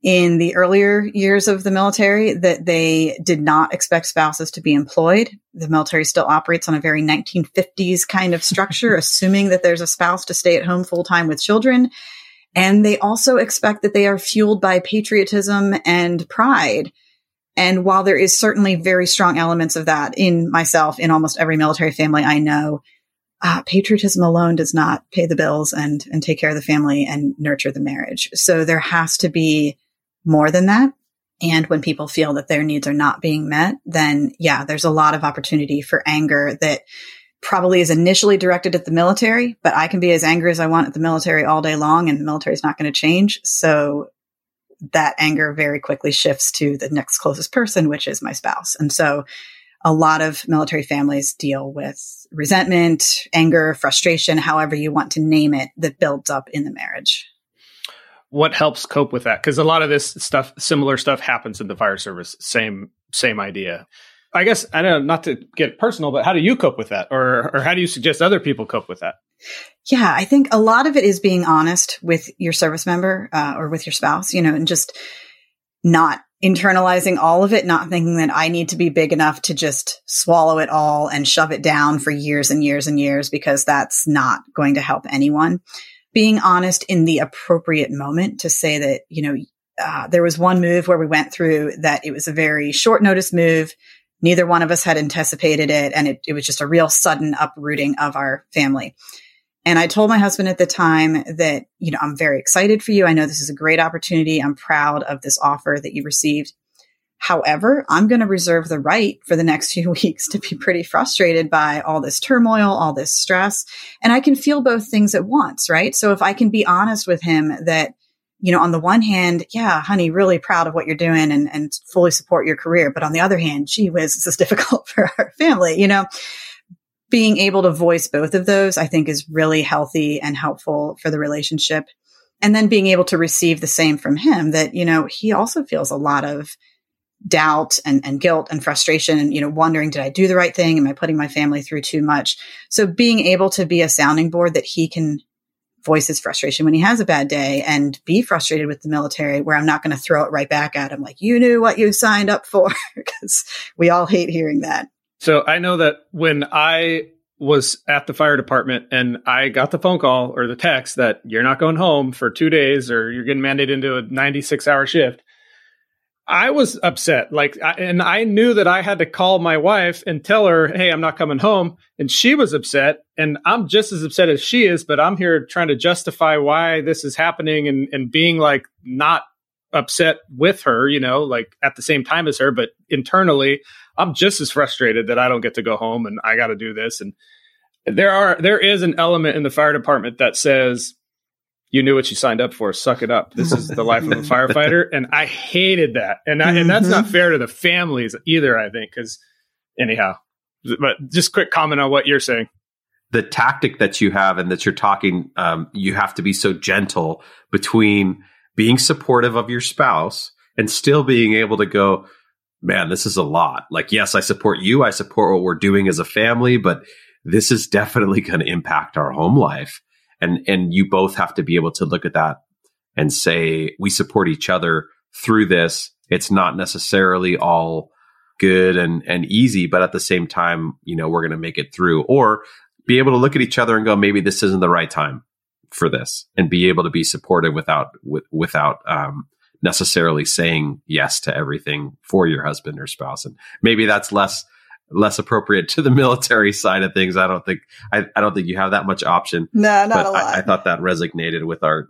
in the earlier years of the military that they did not expect spouses to be employed. The military still operates on a very 1950s kind of structure, <laughs> assuming that there's a spouse to stay at home full time with children. And they also expect that they are fueled by patriotism and pride. And while there is certainly very strong elements of that in myself, in almost every military family I know, uh, patriotism alone does not pay the bills and and take care of the family and nurture the marriage. So there has to be more than that. And when people feel that their needs are not being met, then yeah, there's a lot of opportunity for anger that probably is initially directed at the military, but I can be as angry as I want at the military all day long and the military is not going to change. So that anger very quickly shifts to the next closest person, which is my spouse. And so a lot of military families deal with resentment, anger, frustration, however you want to name it, that builds up in the marriage. What helps cope with that? Because a lot of this stuff, similar stuff, happens in the fire service. Same, same idea. I guess I don't know, not to get personal, but how do you cope with that, or or how do you suggest other people cope with that? Yeah, I think a lot of it is being honest with your service member uh, or with your spouse, you know, and just not internalizing all of it, not thinking that I need to be big enough to just swallow it all and shove it down for years and years and years, because that's not going to help anyone. Being honest in the appropriate moment to say that, you know, uh, there was one move where we went through that it was a very short notice move. Neither one of us had anticipated it. And it, it was just a real sudden uprooting of our family. And I told my husband at the time that, you know, I'm very excited for you. I know this is a great opportunity. I'm proud of this offer that you received. However, I'm going to reserve the right for the next <laughs> few weeks to be pretty frustrated by all this turmoil, all this stress. And I can feel both things at once, right? So if I can be honest with him that, you know, on the one hand, yeah, honey, really proud of what you're doing and, and fully support your career. But on the other hand, gee whiz, this is <laughs> difficult for our family, you know? Being able to voice both of those, I think is really healthy and helpful for the relationship. And then being able to receive the same from him that, you know, he also feels a lot of doubt and, and guilt and frustration and, you know, wondering, did I do the right thing? Am I putting my family through too much? So being able to be a sounding board that he can voice his frustration when he has a bad day and be frustrated with the military where I'm not going to throw it right back at him. Like you knew what you signed up for <laughs> because we all hate hearing that. So I know that when I was at the fire department and I got the phone call or the text that you're not going home for two days or you're getting mandated into a 96 hour shift. I was upset. Like, and I knew that I had to call my wife and tell her, Hey, I'm not coming home. And she was upset. And I'm just as upset as she is, but I'm here trying to justify why this is happening and, and being like not upset with her, you know, like at the same time as her, but internally, I'm just as frustrated that I don't get to go home and I got to do this. And there are there is an element in the fire department that says you knew what you signed up for. Suck it up. This is the life of a <laughs> firefighter, and I hated that. And I, and that's not mm-hmm. fair to the families either. I think because anyhow, but just quick comment on what you're saying. The tactic that you have and that you're talking, um, you have to be so gentle between being supportive of your spouse and still being able to go, man, this is a lot. Like, yes, I support you. I support what we're doing as a family, but this is definitely <laughs> going to impact our home life. And, and you both have to be able to look at that and say, we support each other through this. It's not necessarily all good and, and easy, but at the same time, you know, we're going to make it through or be able to look at each other and go, maybe this isn't the right time for this and be able to be supportive without, with, without, um, necessarily saying yes to everything for your husband or spouse. And maybe that's less less appropriate to the <laughs> military side of things. I don't think I, I don't think you have that much option. No, not a lot. I, I thought that resonated with our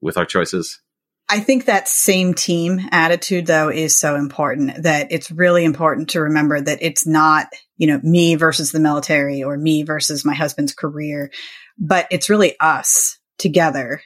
with our choices. I think that same team attitude though is so important that it's really important to remember that it's not, you know, me versus the military or me versus my husband's career, but it's really us together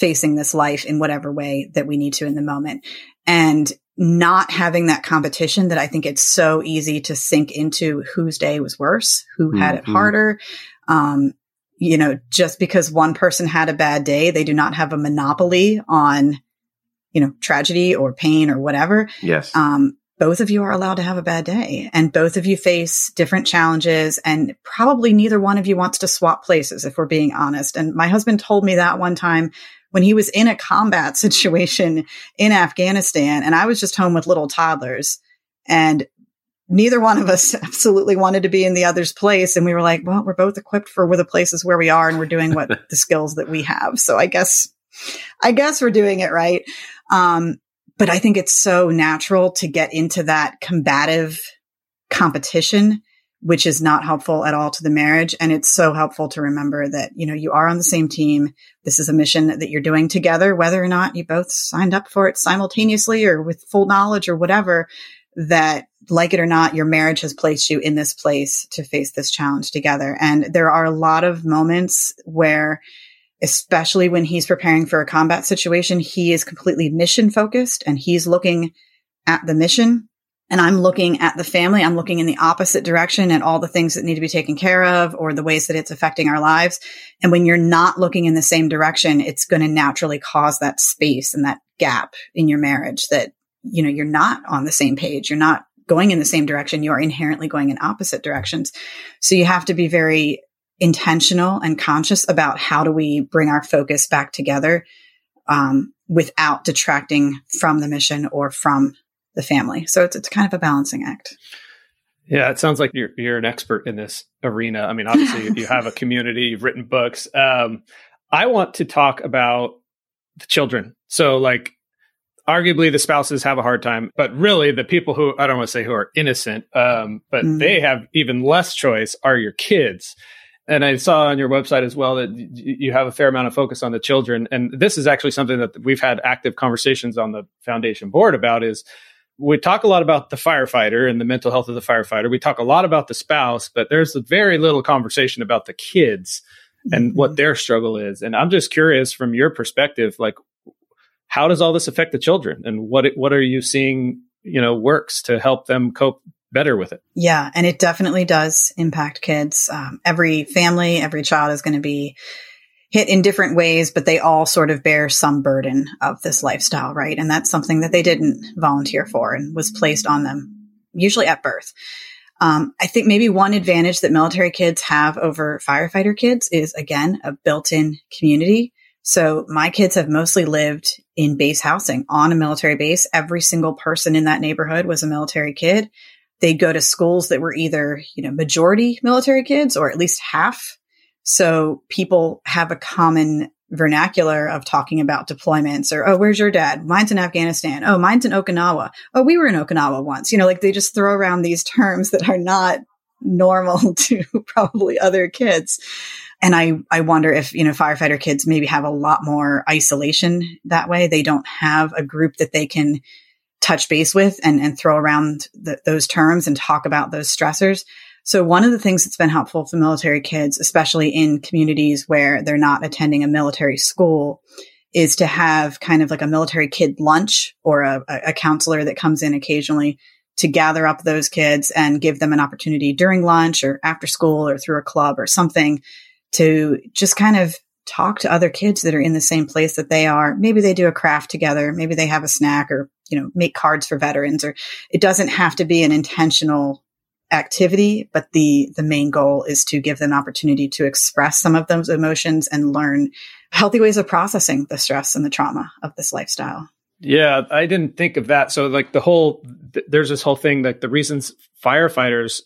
facing this life in whatever way that we need to in the moment. And not having that competition that I think it's so easy to sink into whose day was worse, who had mm-hmm. it harder. Um, you know, just because one person had a bad day, they do not have a monopoly on, you know, tragedy or pain or whatever. Yes. Um, both of you are allowed to have a bad day and both of you face different challenges and probably neither one of you wants to swap places if we're being honest. And my husband told me that one time when he was in a combat <laughs> situation in Afghanistan and I was just home with little toddlers and neither one of us <laughs> absolutely wanted to be in the other's place. And we were like, well, we're both equipped for the places where we are and we're doing what <laughs> the skills that we have. So I guess, I guess we're doing it right. Um, but I think it's so natural to get into that combative competition which is not helpful at all to the marriage. And it's so helpful to remember that, you know, you are on the same team. This is a mission that you're doing together, whether or not you both signed up for it simultaneously or with full knowledge or whatever, that like it or not, your marriage has placed you in this place to face this challenge together. And there are a lot of moments where, especially when he's preparing for a combat situation, he is completely mission focused and he's looking at the mission and I'm looking at the family, I'm looking in the opposite direction at all the things that need to be taken care of or the ways that it's affecting our lives. And when you're not looking in the same direction, it's going to naturally cause that space and that gap in your marriage that, you know, you're not on the same page. You're not going in the same direction. You're inherently going in opposite directions. So you have to be very intentional and conscious about how do we bring our focus back together um, without detracting from the mission or from the family. So it's, it's kind of a balancing act. Yeah, it sounds like you're you're an expert in this arena. I mean, obviously you have a <laughs> community, you've written books. Um, I want to talk about the children. So, like, arguably the spouses have a hard time, but really the people who I don't want to say who are innocent, um, but mm. they have even less choice are your kids. And I saw on your website as well that you have a fair amount of focus on the children. And this is actually something that we've had active conversations on the foundation board about is we talk a lot about the firefighter and the mental health of the firefighter. We talk a lot about the spouse, but there's very little conversation about the kids and mm-hmm. what their struggle is. And I'm just curious from your perspective, like how does all this affect the children and what what are you seeing, you know, works to help them cope better with it? Yeah, and it definitely does impact kids. Um, every family, every child is going to be hit in different ways, but they all sort of bear some burden of this lifestyle, right? And that's something that they didn't volunteer for and was placed on them, usually at birth. Um, I think maybe one advantage that military kids have over firefighter kids is again a built-in community. So my kids have mostly lived in base housing on a military base. Every single person in that neighborhood was a military kid. They'd go to schools that were either, you know, majority military kids or at least half. So people have a common vernacular of talking about deployments or, oh, where's your dad? Mine's in Afghanistan. Oh, mine's in Okinawa. Oh, we were in Okinawa once. You know, like they just throw around these terms that are not normal <laughs> to probably other kids. And I, I wonder if, you know, firefighter kids maybe have a lot more isolation that way. They don't have a group that they can touch base with and, and throw around the, those terms and talk about those stressors. So one of the things that's been helpful for military kids, especially in communities where they're not attending a military school, is to have kind of like a military kid lunch or a, a counselor that comes in occasionally to gather up those kids and give them an opportunity during lunch or after school or through a club or something to just kind of talk to other kids that are in the same place that they are. Maybe they do a craft together. Maybe they have a snack or, you know, make cards for veterans or it doesn't have to be an intentional activity, but the, the main goal is to give them opportunity to express some of those emotions and learn healthy ways of processing the stress and the trauma of this lifestyle. Yeah, I didn't think of that. So like the whole, th- there's this whole thing like the reasons firefighters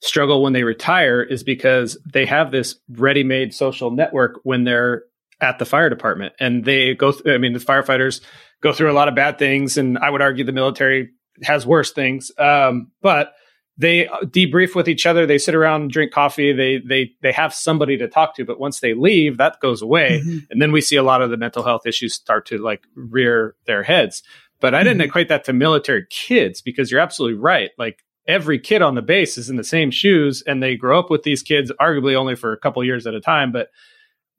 struggle when they retire is because they have this ready-made social network when they're at the fire department and they go th- i mean the firefighters go through a lot of bad things and i would argue the military has worse things um, but they debrief with each other. They sit around drink coffee. They they they have somebody to talk to but once they leave that goes away. Mm-hmm. and then we see a lot of the mental health issues start to like rear their heads. But i didn't mm-hmm. equate that to military kids because you're absolutely right. Like every kid on the base is in the same shoes and they grow up with these kids arguably only for a couple years at a time. But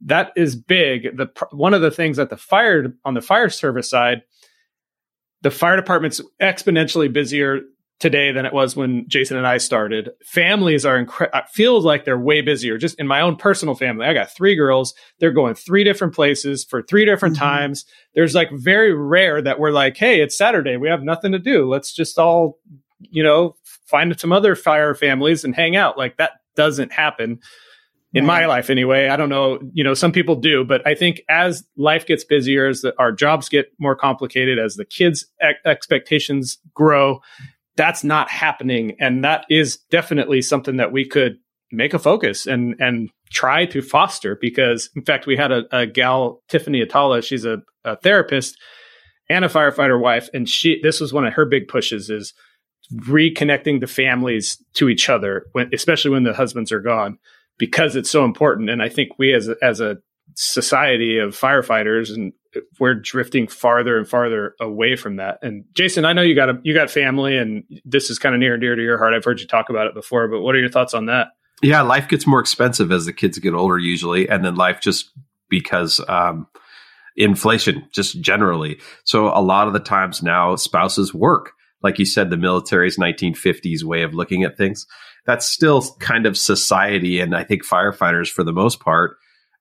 that is big. The one of the things that the fire on the fire service side the fire department's exponentially busier today than it was when Jason and I started. Families are incredible. feels like they're way busier. Just in my own personal family, I got three girls. They're going three different places for three different mm-hmm. times. There's like very rare that we're like, hey, it's Saturday. We have nothing to do. Let's just all, you know, find some other fire families and hang out. Like that doesn't happen in my life anyway. I don't know, you know, some people do, but I think as life gets busier, as the, our jobs get more complicated, as the kids' ex- expectations grow, that's not happening. And that is definitely something that we could make a focus and, and try to foster because in fact, we had a, a gal, Tiffany Atala, she's a, a therapist and a firefighter wife. And she, this was one of her big pushes is, reconnecting the families to each other, when, especially when the husbands are gone, because it's so important. And I think we as a, as a society of firefighters and we're drifting farther and farther away from that. And Jason, I know you got a you got family and this is kind of near and dear to your heart. I've heard you talk about it before, but what are your thoughts on that? Yeah, life gets more expensive as the kids get older usually and then life just because um, inflation just generally. So a lot of the times now spouses work like you said, the military's 1950s way of looking at things. That's still kind of society. And I think firefighters, for the most part,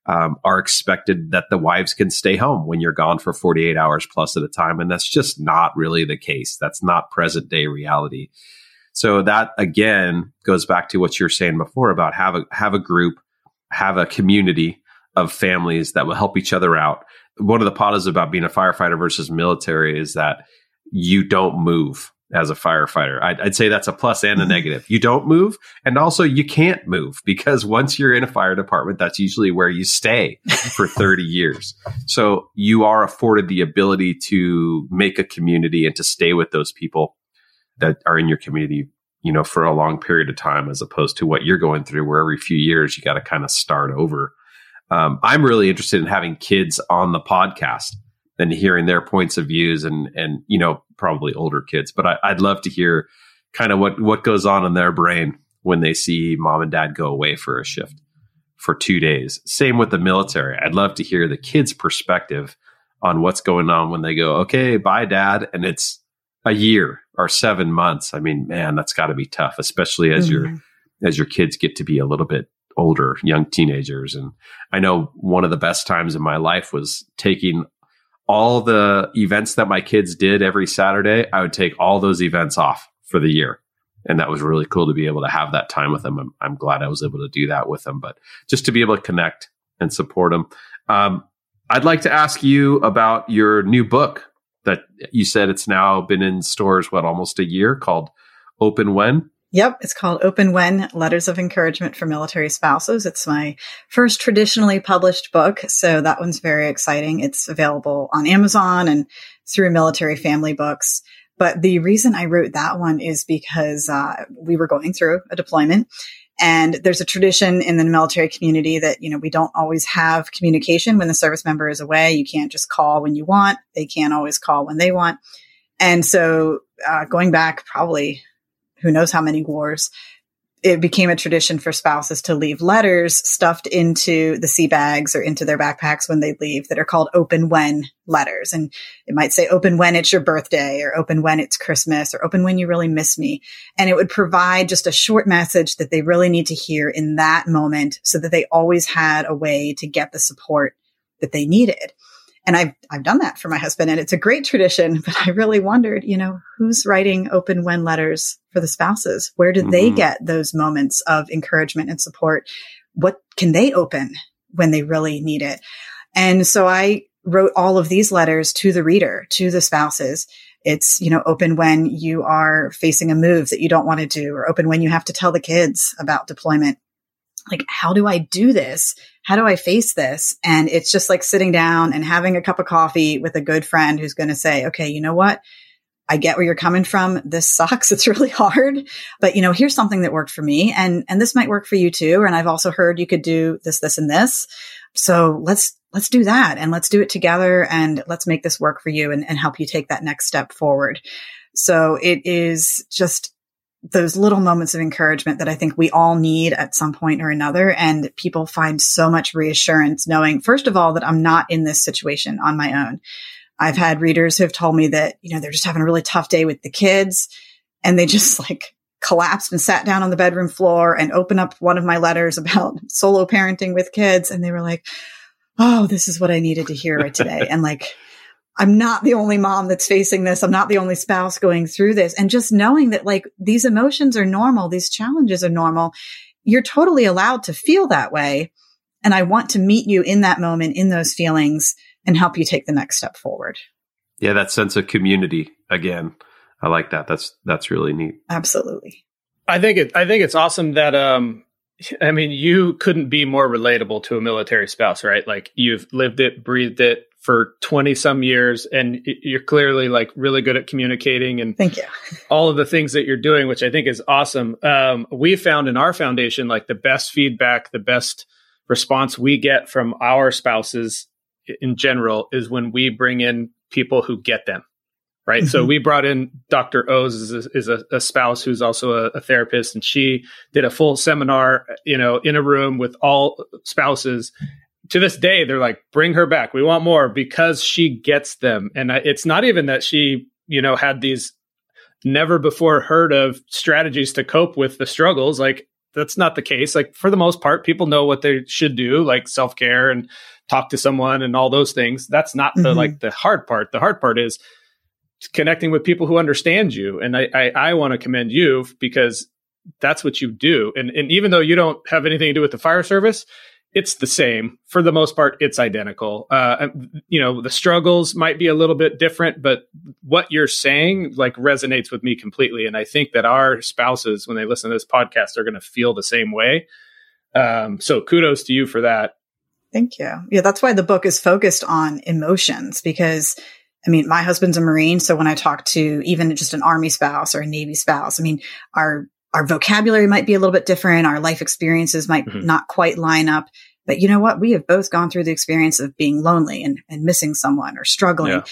um, are expected that the wives can stay home when you're gone for 48 hours plus at a time. And that's just not really the case. That's not present day reality. So that again goes back to what you're saying before about have a, have a group, have a community of families that will help each other out. One of the positives about being a firefighter versus military is that you don't move as a firefighter. I'd, I'd, say that's a plus and a mm-hmm. negative. You don't move, and also you can't move because once you're in a fire department, that's usually where you stay for <laughs> 30 years. So you are afforded the ability to make a community and to stay with those people that are in your community, you know, for a long period of time, as opposed to what you're going through, where every few years you got to kind of start over. Um, I'm really interested in having kids on the podcast and hearing their points of views and and you know probably older kids but I, i'd love to hear kind of what what goes on in their brain when they see mom and dad go away for a shift for two days same with the military i'd love to hear the kids perspective on what's going on when they go okay bye dad and it's a year or seven months i mean man that's got to be tough especially as mm-hmm. your as your kids get to be a little bit older, young teenagers. And I know one of the best times in my life was taking all the events that my kids did every Saturday. I would take all those events off for the year. And that was really cool to be able to have that time with them. I'm, I'm glad I was able to do that with them, but just to be able to connect and support them. Um, I'd like to ask you about your new book that you said it's now been in stores, what, almost a year called Open When? Yep, it's called Open When Letters of Encouragement for Military Spouses. It's my first traditionally published book, so that one's very exciting. It's available on Amazon and through Military Family Books. But the reason I wrote that one is because uh, we were going through a deployment and there's a tradition in the military community that, you know, we don't always have communication when the service member is away. You can't just call when you want. They can't always call when they want. And so, uh, going back probably who knows how many wars, it became a tradition for spouses to leave letters stuffed into the sea bags or into their backpacks when they leave that are called open when letters. And it might say open when it's your birthday or open when it's Christmas or open when you really miss me. And it would provide just a short message that they really need to hear in that moment so that they always had a way to get the support that they needed. And I've, I've done that for my husband and it's a great tradition, <laughs> but I really wondered, you know, who's writing open when letters for the spouses? Where do mm-hmm. they get those moments of encouragement and support? What can they open when they really need it? And so I wrote all of these letters to the reader, to the spouses. It's, you know, open when you are facing a move that you don't want to do or open when you have to tell the kids about deployment like, how do I do this? How do I face this? And it's just like sitting down and having a cup of coffee with a good friend who's going to say, okay, you know what? I get where you're coming from. This sucks. <laughs> It's really hard, but you know, here's something that worked for me and, and this might work for you too. And I've also heard you could do this, this and this. So let's, let's do that and let's do it together and let's make this work for you and, and help you take that next step forward. So it is just those little moments of encouragement that I think we all need at some point or another. And people find so much reassurance knowing, first of all, that I'm not in this situation on my own. I've had readers who have told me that, you know, they're just having a really tough day with the kids and they just <laughs> like collapsed and sat down on the bedroom floor and opened up one of my letters about <laughs> solo parenting with kids. And they were like, Oh, this is what I needed to hear right today. and like, I'm not the only mom that's facing this. I'm not the only spouse going through this. And just knowing that like these emotions are normal, these challenges are normal. You're totally allowed to feel that way. And I want to meet you in that moment, in those feelings and help you take the next step forward. Yeah, that sense of community again. I like that. That's that's really neat. Absolutely. I think it I think it's awesome that um I mean, you couldn't be more relatable to a military spouse, right? Like you've lived it, breathed it, for 20 some years and you're clearly like really good at communicating and thank you. <laughs> all of the things that you're doing which i think is awesome. Um, we found in our foundation like the best feedback the best response we get from our spouses in general is when we bring in people who get them right? Mm-hmm. so we brought in dr o's is, a, is a, a spouse who's also a, a therapist and she did a full seminar you know in a room with all spouses to this day they're like bring her back. We want more because she gets them. And it's not even that she you know had these never before heard of strategies to cope with the struggles. Like that's not the case. Like for the most part people know what they should do like self-care and talk to someone and all those things. That's not the mm-hmm. like the hard part. The hard part is connecting with people who understand you. And i i, I want to commend you because that's what you do. And and even though you don't have anything to do with the fire service it's the same for the most part it's identical uh, you know the struggles might be a little bit different but what you're saying like resonates with me completely and i think that our spouses when they listen to this podcast are going to feel the same way um, so kudos to you for that thank you yeah that's why the book is focused on emotions because I mean, my husband's a Marine. So when I talk to even just an Army spouse or a Navy spouse, I mean, our our vocabulary might be a little bit different. Our life experiences might mm-hmm. not quite line up. But you know what? We have both gone through the experience of being lonely and, and missing someone or struggling. Yeah.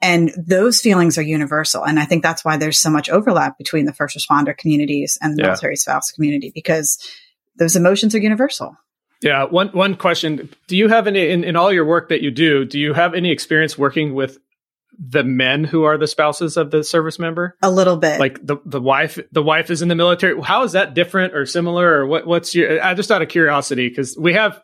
And those feelings are universal. And I think that's why there's so much overlap between the first responder communities and the yeah. military spouse community because those emotions are universal. Yeah. One, one question. Do you have any, in, in all your work that you do, do you have any experience working with the men who are the spouses of the service member? A little bit. Like the the wife the wife is in the military. How is that different or similar or what what's your I just out of curiosity because we have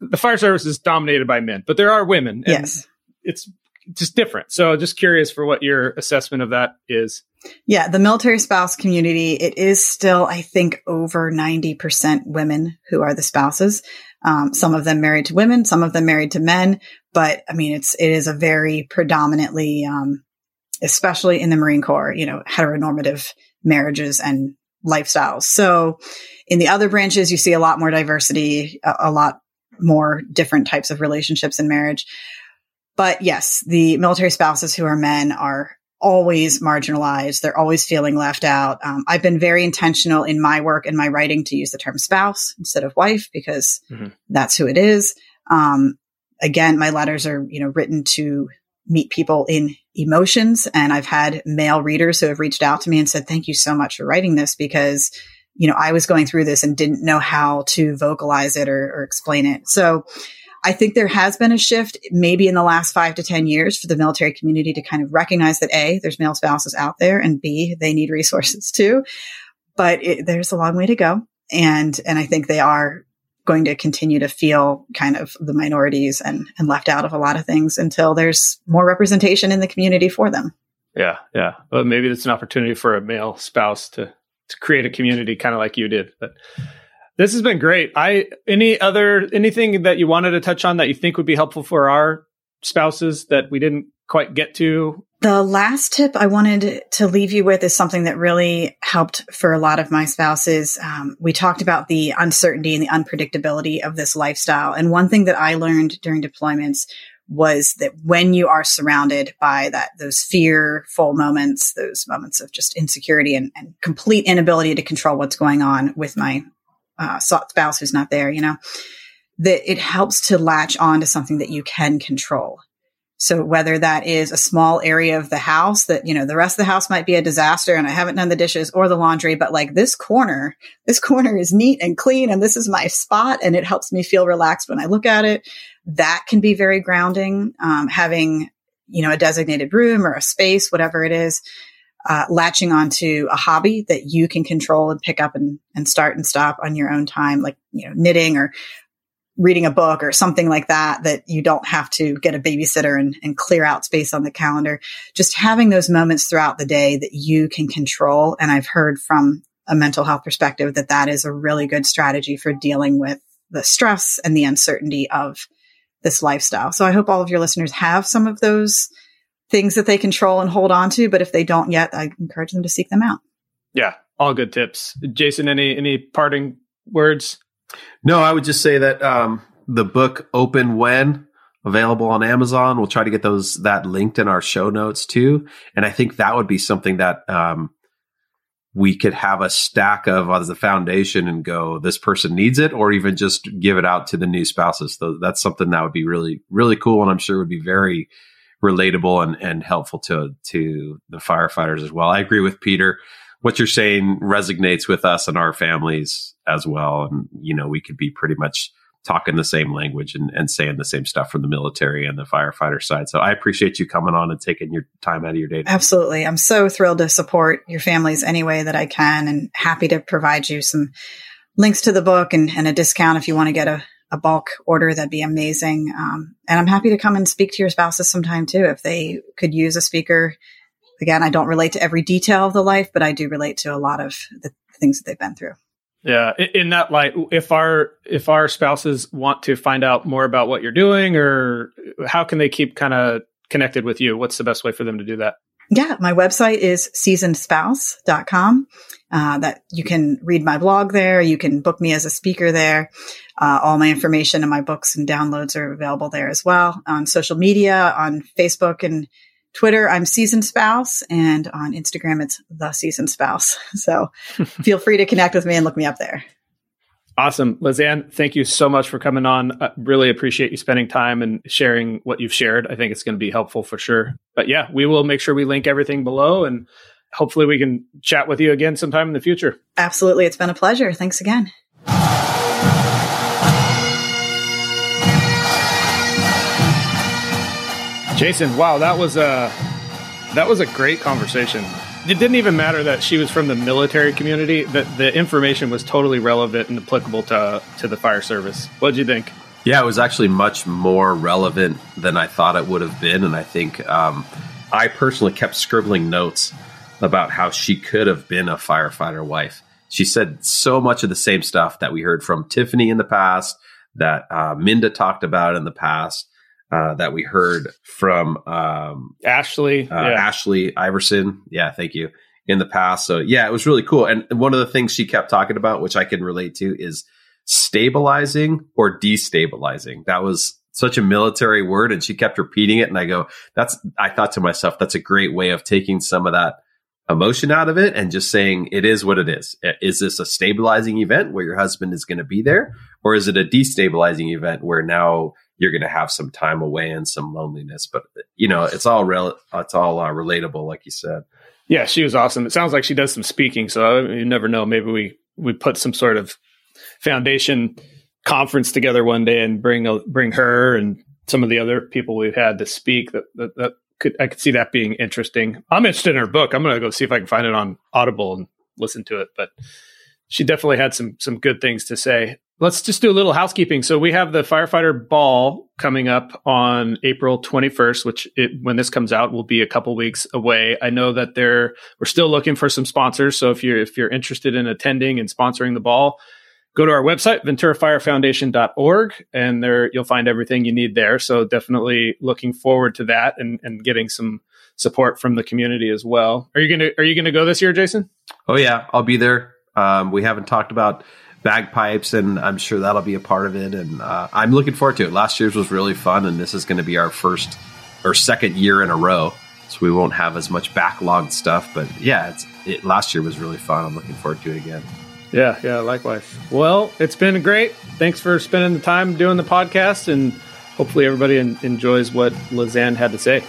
the fire service is dominated by men, but there are women. yes. It's just different. So just curious for what your assessment of that is. Yeah, the military spouse community, it is still, I think, over 90% women who are the spouses. Um, some of them married to women, some of them married to men. But I mean, it's, it is a very predominantly, um, especially in the Marine Corps, you know, heteronormative marriages and lifestyles. So in the other branches, you see a lot more diversity, a, a lot more different types of relationships in marriage. But yes, the military spouses who are men are always marginalized. They're always feeling left out. Um, I've been very intentional in my work and my writing to use the term spouse instead of wife because mm-hmm. that's who it is. Um, again, my letters are, you know, written to meet people in emotions. And I've had male readers who have reached out to me and said, thank you so much for writing this because, you know, I was going through this and didn't know how to vocalize it or, or explain it. So, I think there has been a shift maybe in the last five to 10 years for the military community to kind of recognize that A, there's male spouses out there and B, they need resources too. But it, there's a long way to go. And, and I think they are going to continue to feel kind of the minorities and, and left out of a lot of things until there's more representation in the community for them. Yeah. Yeah. Well, maybe it's an opportunity for a male spouse to, to create a community kind of like you did. But this has been great. I any other anything that you wanted to touch on that you think would be helpful for our spouses that we didn't quite get to? The last tip I wanted to leave you with is something that really helped for a lot of my spouses. Um, we talked about the uncertainty and the unpredictability of this lifestyle. And one thing that I learned during deployments was that when you are surrounded by that, those fearful moments, those moments of just insecurity and, and complete inability to control what's going on with my uh, spouse who's not there, you know, that it helps to latch on to something that you can control. So whether that is a small area of the house that, you know, the rest of the house might be a disaster and I haven't done the dishes or the laundry, but like this corner, this corner is neat and clean and this is my spot and it helps me feel relaxed when I look at it. That can be very grounding. Um, having, you know, a designated room or a space, whatever it is, uh, latching onto a hobby that you can control and pick up and, and start and stop on your own time, like, you know, knitting or reading a book or something like that, that you don't have to get a babysitter and, and clear out space on the calendar. Just having those moments throughout the day that you can control. And I've heard from a mental health perspective that that is a really good strategy for dealing with the stress and the uncertainty of this lifestyle. So I hope all of your listeners have some of those things that they control and hold on to. But if they don't yet, I encourage them to seek them out. Yeah, all good tips. Jason, any any parting words? No, I would just say that um, the book Open When available on Amazon. We'll try to get those that linked in our show notes too. And I think that would be something that um, we could have a stack of as a foundation and go, this person needs it, or even just give it out to the new spouses. So that's something that would be really, really cool. And I'm sure would be very relatable and, and helpful to to the firefighters as well. I agree with Peter. What you're saying resonates with us and our families as well. And you know, we could be pretty much talking the same language and, and saying the same stuff from the military and the firefighter side. So I appreciate you coming on and taking your time out of your day. Absolutely. I'm so thrilled to support your families any way that I can and happy to provide you some links to the book and, and a discount if you want to get a, a bulk order, that'd be amazing. Um, and I'm happy to come and speak to your spouses sometime too, if they could use a speaker. Again, I don't relate to every detail of the life, but I do relate to a lot of the things that they've been through. Yeah, in that light, if our if our spouses want to find out more about what you're doing, or how can they keep kind of connected with you? What's the best way for them to do that? Yeah, my website is seasonedspouse.com. Uh, that you can read my blog there. You can book me as a speaker there. Uh, all my information and my books and downloads are available there as well. On social media, on Facebook and Twitter, I'm Seasoned Spouse, and on Instagram, it's The Seasoned Spouse. <laughs> So <laughs> feel free to connect with me and look me up there. Awesome. Lizann, thank you so much for coming on. I really appreciate you spending time and sharing what you've shared. I think it's going to be helpful for sure. But yeah, we will make sure we link everything below and hopefully we can chat with you again sometime in the future. Absolutely. It's been a pleasure. Thanks again. Jason, wow, that was a that was a great conversation. It didn't even matter that she was from the military community. That the information was totally relevant and applicable to to the fire service. What did you think? Yeah, it was actually much more relevant than I thought it would have been, and I think um, I personally kept scribbling notes about how she could have been a firefighter wife. She said so much of the same stuff that we heard from Tiffany in the past, that uh, Minda talked about in the past, uh, that we heard from um, Ashley, uh, yeah. Ashley Iverson. Yeah, thank you. In the past, so yeah, it was really cool. And one of the things she kept talking about, which I can relate to, is stabilizing or destabilizing. That was such a military word, and she kept repeating it. And I go, "That's." I thought to myself, "That's a great way of taking some of that." emotion out of it and just saying it is what it is. Is this a stabilizing event where your husband is going to be there? Or is it a destabilizing event where now you're going to have some time away and some loneliness? But, you know, it's all, rel- it's all uh, relatable, like you said. Yeah, she was awesome. It sounds like she does some speaking. So you never know. Maybe we, we put some sort of foundation conference together one day and bring a, bring her and some of the other people we've had to speak that, that, that could I could see that being interesting. I'm interested in her book. I'm going to go see if I can find it on Audible and listen to it. But she definitely had some some good things to say. Let's just do a little housekeeping. So we have the firefighter ball coming up on April 21st, which it, when this comes out will be a couple weeks away. I know that they're we're still looking for some sponsors. So if you're if you're interested in attending and sponsoring the ball, go to our website, venturafirefoundation.org, and there you'll find everything you need there. So definitely looking forward to that and, and getting some support from the community as well. Are you gonna are you gonna go this year, Jason? Oh yeah, I'll be there. Um, we haven't talked about bagpipes, and I'm sure that'll be a part of it. And uh, I'm looking forward to it. Last year's was really fun, and this is going to be our first or second year in a row. So we won't have as much backlogged stuff, but yeah, it, last year was really fun. I'm looking forward to it again. Yeah, yeah, likewise. Well, it's been great. Thanks for spending the time doing the podcast, and hopefully everybody enjoys what Lizann had to say.